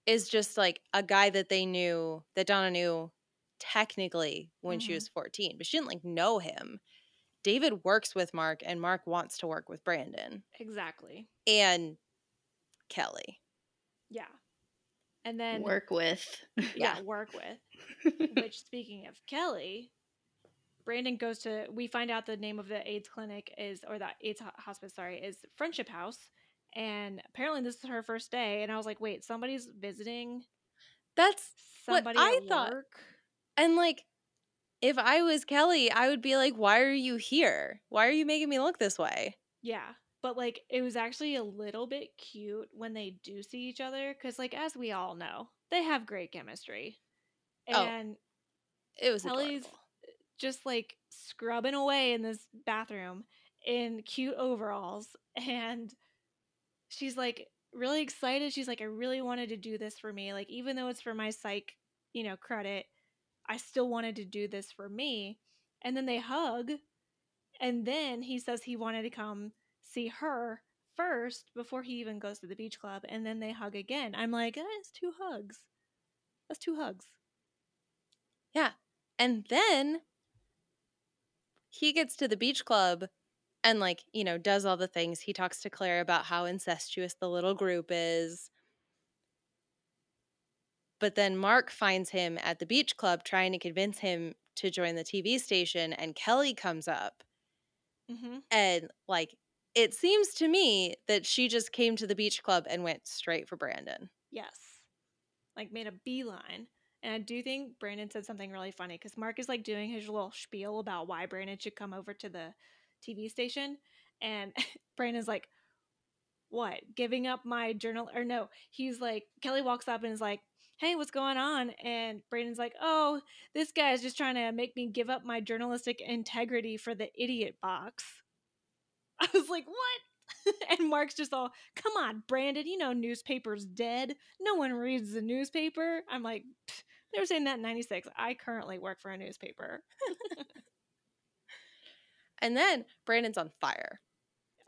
is just like a guy that they knew that Donna knew technically when she Mhm. was 14, but she didn't like know him. David works with Mark and Mark wants to work with Brandon Exactly. and Kelly. Yeah. And then Work with. yeah, work with. Which speaking of Kelly, Brandon goes to we find out the name of the AIDS clinic is or the AIDS ho- hospice, sorry, is Friendship House. And apparently this is her first day. And I was like, wait, somebody's visiting That's what somebody I at thought. work? And like if I was Kelly, I would be like, "Why are you here? Why are you making me look this way?" Yeah. But like it was actually a little bit cute when they do see each other because like as we all know, they have great chemistry. Oh, And It was Kelly's adorable. just like scrubbing away in this bathroom in cute overalls and she's like really excited. She's like, I really wanted to do this for me. Like, even though it's for my psych, you know, credit, I still wanted to do this for me. And then they hug. And then he says he wanted to come see her first before he even goes to the beach club. And then they hug again. I'm like, that's two hugs. That's two hugs. Yeah. And then he gets to the beach club and like you know does all the things he talks to claire about how incestuous the little group is but then mark finds him at the beach club trying to convince him to join the tv station and kelly comes up Mm-hmm. and like it seems to me that she just came to the beach club and went straight for brandon Yes. Like made a beeline. And I do think Brandon said something really funny because Mark is like doing his little spiel about why Brandon should come over to the TV station. And Brandon's like, What? Giving up my journal? Or no, he's like, Kelly walks up and is like, Hey, what's going on? And Brandon's like, Oh, this guy is just trying to make me give up my journalistic integrity for the idiot box. I was like, What? and Mark's just all, come on, Brandon, you know newspaper's dead. No one reads the newspaper. I'm like, they were saying that in 96. I currently work for a newspaper. And then brandon's on fire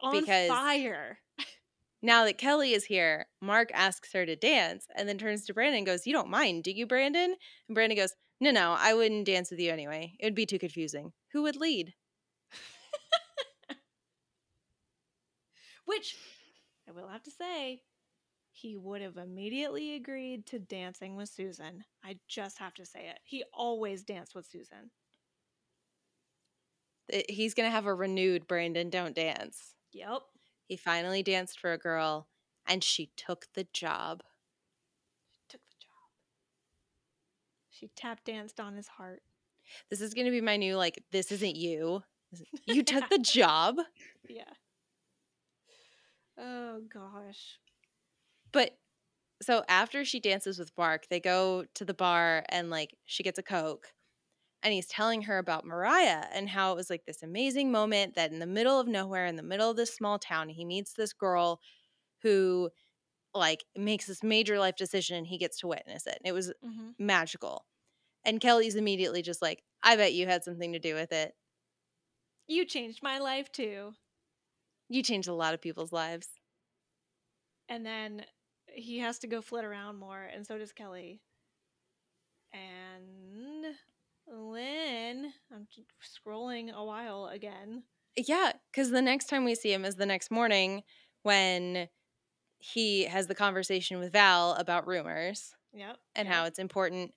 On Because- fire. now that kelly is here mark asks her to dance and then turns to brandon and goes you don't mind do you brandon and brandon goes no no i wouldn't dance with you anyway it would be too confusing who would lead Which I will have to say, he would have immediately agreed to dancing with Susan. I just have to say it. He always danced with Susan. It- he's gonna have a renewed brandon don't dance Yep. he finally danced for a girl and she took the job Took the job. She tap danced on his heart. this is gonna be my new like this isn't you you took the job Yeah. Oh gosh. But so after she dances with Mark, they go to the bar and like she gets a Coke. And he's telling her about Mariah and how it was like this amazing moment that in the middle of nowhere, in the middle of this small town, he meets this girl who like makes this major life decision and he gets to witness it. And it was Mm-hmm. magical. And Kelly's immediately just like, I bet you had something to do with it. You changed my life too. You changed a lot of people's lives. And then he has to go flit around more, and so does Kelly. And Lynn, I'm scrolling a while again. Yeah, because the next time we see him is the next morning when he has the conversation with Val about rumors Yep. and yep. how it's important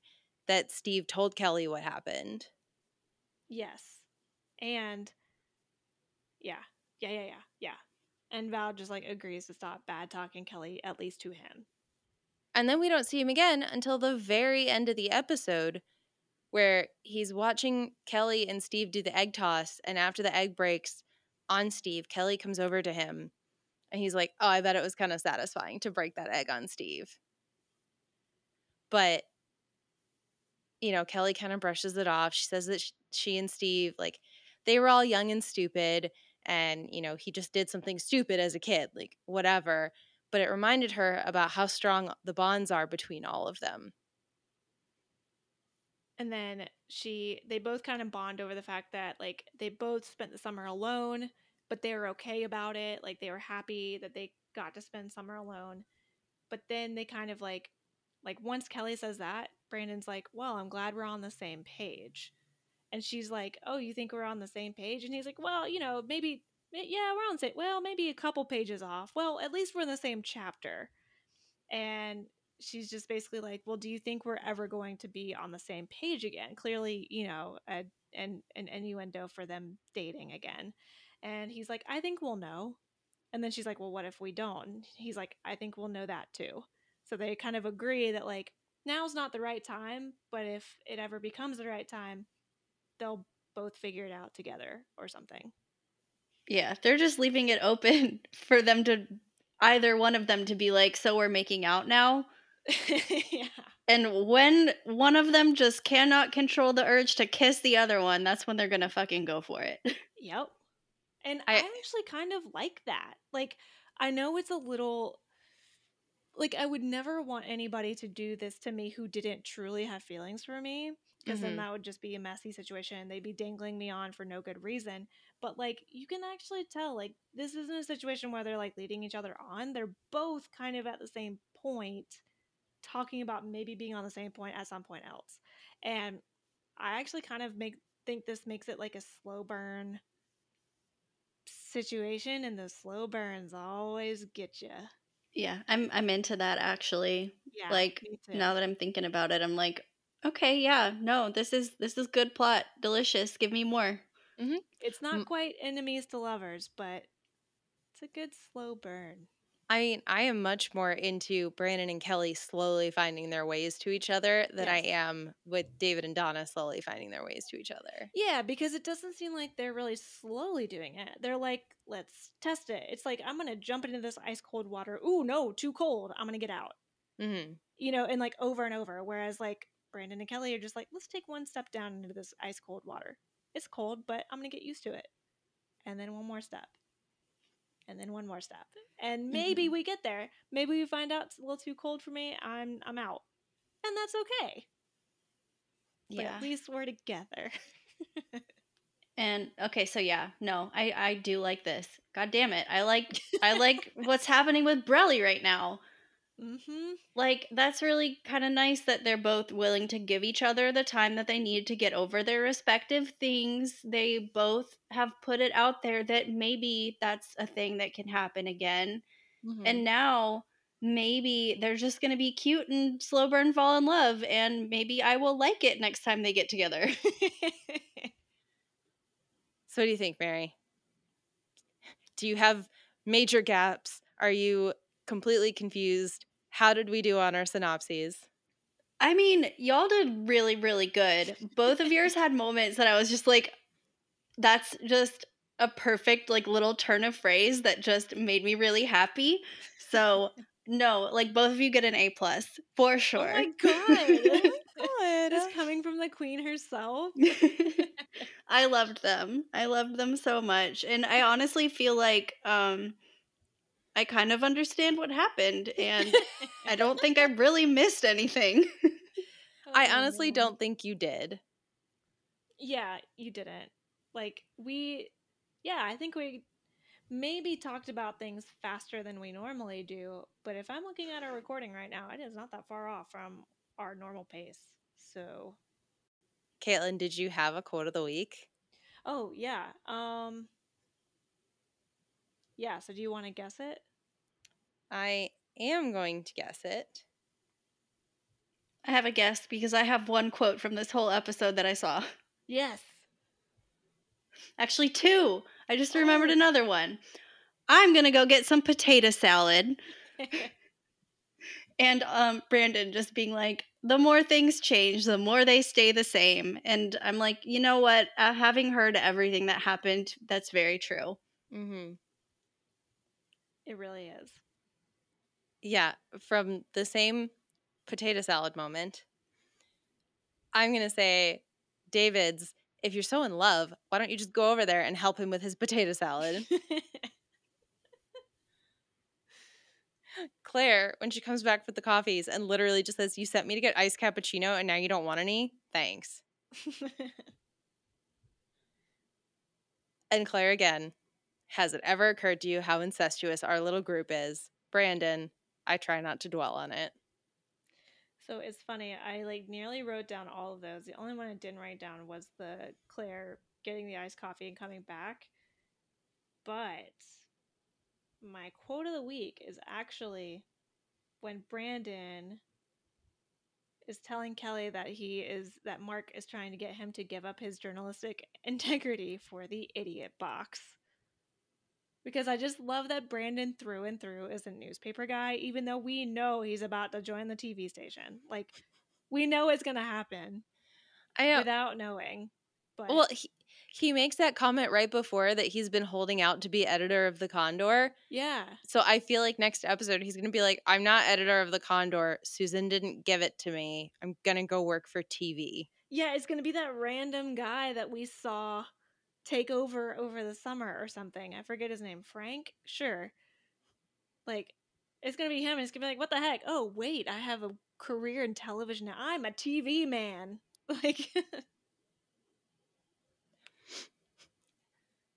that Steve told Kelly what happened. Yes. And yeah. Yeah, yeah, yeah. Yeah. And Val just like agrees to stop bad talking Kelly, at least to him. And then we don't see him again until the very end of the episode where he's watching Kelly and Steve do the egg toss. And after the egg breaks on Steve, Kelly comes over to him and he's like, Oh, I bet it was kind of satisfying to break that egg on Steve. But, you know, Kelly kind of brushes it off. She says that she and Steve, like, they were all young and stupid. And, you know, he just did something stupid as a kid, like, whatever but it reminded her about how strong the bonds are between all of them. And then she they both kind of bond over the fact that like they both spent the summer alone, but they were okay about it. Like they were happy that they got to spend summer alone. But then they kind of like like once Kelly says that, Brandon's like, "Well, I'm glad we're on the same page." And she's like, "Oh, you think we're on the same page?" And he's like, "Well, you know, maybe yeah, we're on the same well, maybe a couple pages off. Well, at least we're in the same chapter." And she's just basically like, "Well, do you think we're ever going to be on the same page again?" Clearly, you know, a, an an innuendo for them dating again. And he's like, "I think we'll know." And then she's like, "Well, what if we don't?" And he's like, "I think we'll know that too." So they kind of agree that like now's not the right time, but if it ever becomes the right time, they'll both figure it out together or something. Yeah, they're just leaving it open for them to either one of them to be like, so we're making out now. yeah. And when one of them just cannot control the urge to kiss the other one, that's when they're gonna fucking go for it. Yep. And I, I- actually kind of like that. Like, I know it's a little. Like, I would never want anybody to do this to me who didn't truly have feelings for me. Because then Mhm. that would just be a messy situation. They'd be dangling me on for no good reason. But, like, you can actually tell, like, this isn't a situation where they're, like, leading each other on. They're both kind of at the same point, talking about maybe being on the same point at some point else. And I actually kind of make think this makes it like a slow burn situation, and the slow burns always get you. Yeah, I'm I'm into that actually. Yeah, like now that I'm thinking about it, I'm like, okay, yeah, no, this is this is good plot, delicious. Give me more. Mm-hmm. it's not quite enemies to lovers, but it's a good slow burn. I mean, I am much more into Brandon and Kelly slowly finding their ways to each other than I am with David and Donna slowly finding their ways to each other. Yeah, because it doesn't seem like they're really slowly doing it. They're like, let's test it. It's like I'm gonna jump into this ice cold water. Ooh, no, too cold. I'm gonna get out. hmm you know, and like over and over. Whereas like Brandon and Kelly are just like, let's take one step down into this ice cold water. It's cold, but I'm gonna get used to it. And then one more step. And then one more step. And maybe mm-hmm. we get there. Maybe we find out it's a little too cold for me. I'm I'm out. And that's okay. But Yeah. at least we're together. And okay, so yeah, no, I I do like this. God damn it, I like I like what's happening with Brelly right now. Mm-hmm. Like that's really kind of nice that they're both willing to give each other the time that they need to get over their respective things. They both have put it out there that maybe that's a thing that can happen again. Mm-hmm. And now maybe they're just going to be cute and slow burn fall in love and maybe I will like it next time they get together. So, what do you think, Mary? Do you have major gaps? Are you completely confused? How did we do on our synopses? I mean, y'all did really, really good. Both of yours had moments that I was just like, that's just a perfect, like, little turn of phrase that just made me really happy. So, no, like, both of you get an A plus for sure. Oh my god. Good. this coming from the queen herself. I loved them. I loved them so much. And I honestly feel like um I kind of understand what happened and I don't think I really missed anything. I Oh, honestly no. don't think you did. Yeah, you didn't. Like we yeah, I think we maybe talked about things faster than we normally do, but if I'm looking at our recording right now, it is not that far off from our normal pace. So, Caitlin, did you have a quote of the week? oh, yeah. Um Yeah, so do you want to guess it? I am going to guess it. I have a guess because I have one quote from this whole episode that I saw. Yes. Actually, two. I just remembered Oh. another one. I'm going to go get some potato salad. And um, Brandon just being like, the more things change, the more they stay the same. And I'm like, you know what? Uh, having heard everything that happened, that's very true. Mm-hmm. It really is. Yeah, from the same potato salad moment, I'm going to say, David's, if you're so in love, why don't you just go over there and help him with his potato salad? Claire, when she comes back with the coffees and literally just says, You sent me to get iced cappuccino and now you don't want any? Thanks. And Claire again, has it ever occurred to you how incestuous our little group is? Brandon, I try not to dwell on it. So it's funny. I like nearly wrote down all of those. The only one I didn't write down was the Claire getting the iced coffee and coming back. But my quote of the week is actually when Brandon is telling Kelly that he is that Mark is trying to get him to give up his journalistic integrity for the idiot box. Because I just love that Brandon through and through is a newspaper guy, even though we know he's about to join the TV station. Like, we know it's going to happen I know. without knowing. But Well, he, he makes that comment right before that he's been holding out to be editor of the Condor. yeah. So I feel like next episode he's going to be like, I'm not editor of the Condor. Susan didn't give it to me. I'm going to go work for TV. Yeah, it's going to be that random guy that we saw take over over the summer or something. I forget his name. Frank? Sure. Like, it's gonna be him, and it's gonna be like, what the heck? Oh, wait, I have a career in television now. I'm a TV man. Like,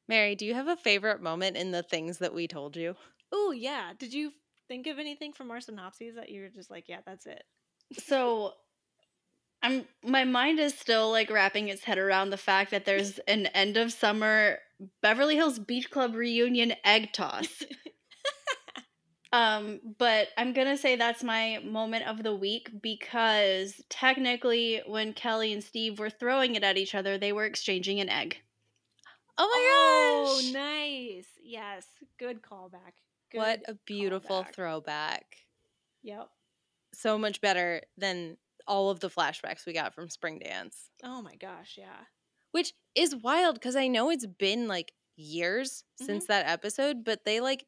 Mary, do you have a favorite moment in the things that we told you? oh yeah. Did you think of anything from our synopses that you were just like, yeah, that's it? So I'm my mind is still like wrapping its head around the fact that there's an end of summer Beverly Hills Beach Club reunion egg toss. Um, but I'm gonna say that's my moment of the week because technically, when Kelly and Steve were throwing it at each other, they were exchanging an egg. Oh my gosh! oh, gosh! nice. Yes. Good callback. Good what a beautiful callback. throwback. Yep. So much better than all of the flashbacks we got from Spring Dance. Oh my gosh, yeah. Which is wild because I know it's been like years since that episode, but they like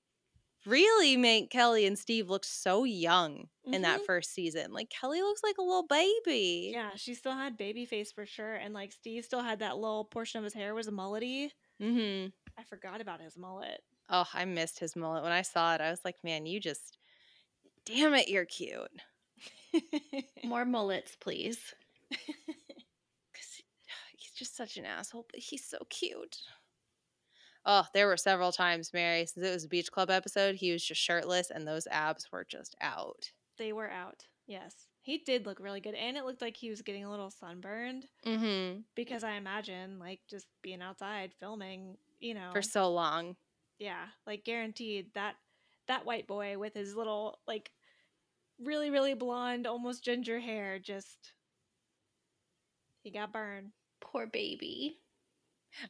really make Kelly and Steve look so young in that Mhm. first season. Like Kelly looks like a little baby. Yeah, she still had baby face for sure. And like Steve still had that little portion of his hair was a mullety. Mm-hmm. I forgot about his mullet. Oh, I missed his mullet. When I saw it, I was like, man, you just damn it, you're cute. More mullets, please. Cause he's just such an asshole, but he's so cute. Oh, there were several times, Mary, since it was a beach club episode, he was just shirtless and those abs were just out. they were out. Yes. He did look really good. And it looked like he was getting a little sunburned Mm-hmm. because I imagine like just being outside filming, you know. For so long. yeah, like guaranteed that that white boy with his little like really really blonde almost ginger hair just he got burned. Poor baby.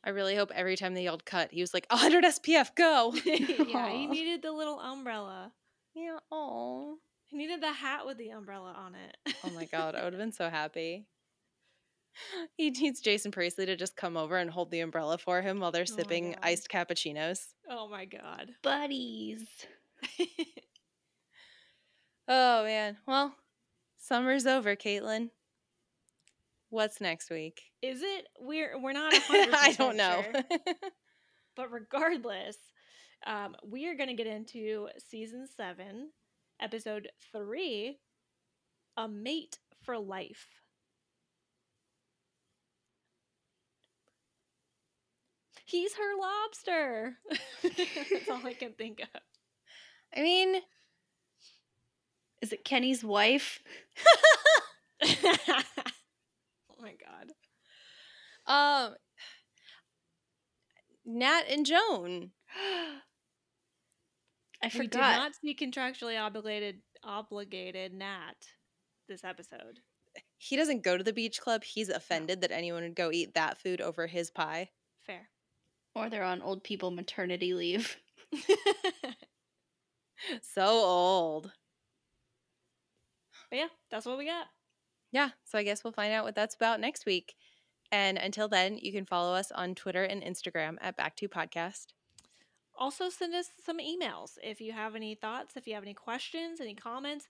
I really hope every time they yelled cut, he was like, 100 SPF, go. yeah, he needed the little umbrella. yeah, oh. He needed the hat with the umbrella on it. Oh my God, I would have been so happy. He needs Jason Priestley to just come over and hold the umbrella for him while they're Oh sipping God. iced cappuccinos. oh my god. Buddies. Oh man. Well, summer's over, Caitlin. What's next week? Is it we're we're not 100% I don't know. sure. but regardless, um, we are going to get into season seven, episode three, a mate for life. He's her lobster. That's all I can think of. I mean, Is it Kenny's wife? oh my god. um, Nat and Joan. I forgot. We did not see contractually obligated obligated Nat this episode. He doesn't go to the beach club. He's offended that anyone would go eat that food over his pie. Fair. Or they're on old people maternity leave. So old. But yeah, that's what we got. Yeah, so I guess we'll find out what that's about next week. And until then, you can follow us on Twitter and Instagram at Back to Podcast. Also, send us some emails if you have any thoughts, if you have any questions, any comments.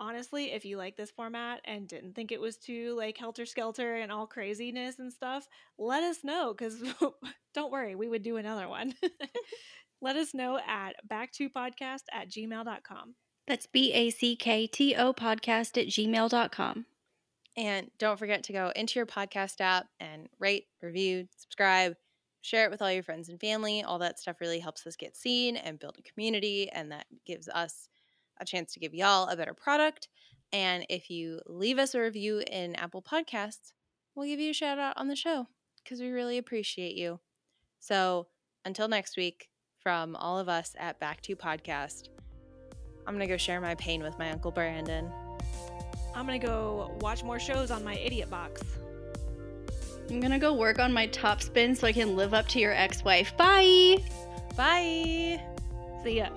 Honestly, if you like this format and didn't think it was too like helter skelter and all craziness and stuff, let us know because don't worry, we would do another one. let us know at back2podcast at gmail.com. That's B A C K T O podcast at gmail.com. And don't forget to go into your podcast app and rate, review, subscribe, share it with all your friends and family. All that stuff really helps us get seen and build a community, and that gives us a chance to give y'all a better product. And if you leave us a review in Apple Podcasts, we'll give you a shout out on the show because we really appreciate you. So until next week, from all of us at Back to Podcast, I'm going to go share my pain with my Uncle Brandon. I'm going to go watch more shows on my idiot box. I'm gonna go work on my top spin so I can live up to your ex wife. Bye! Bye. See ya.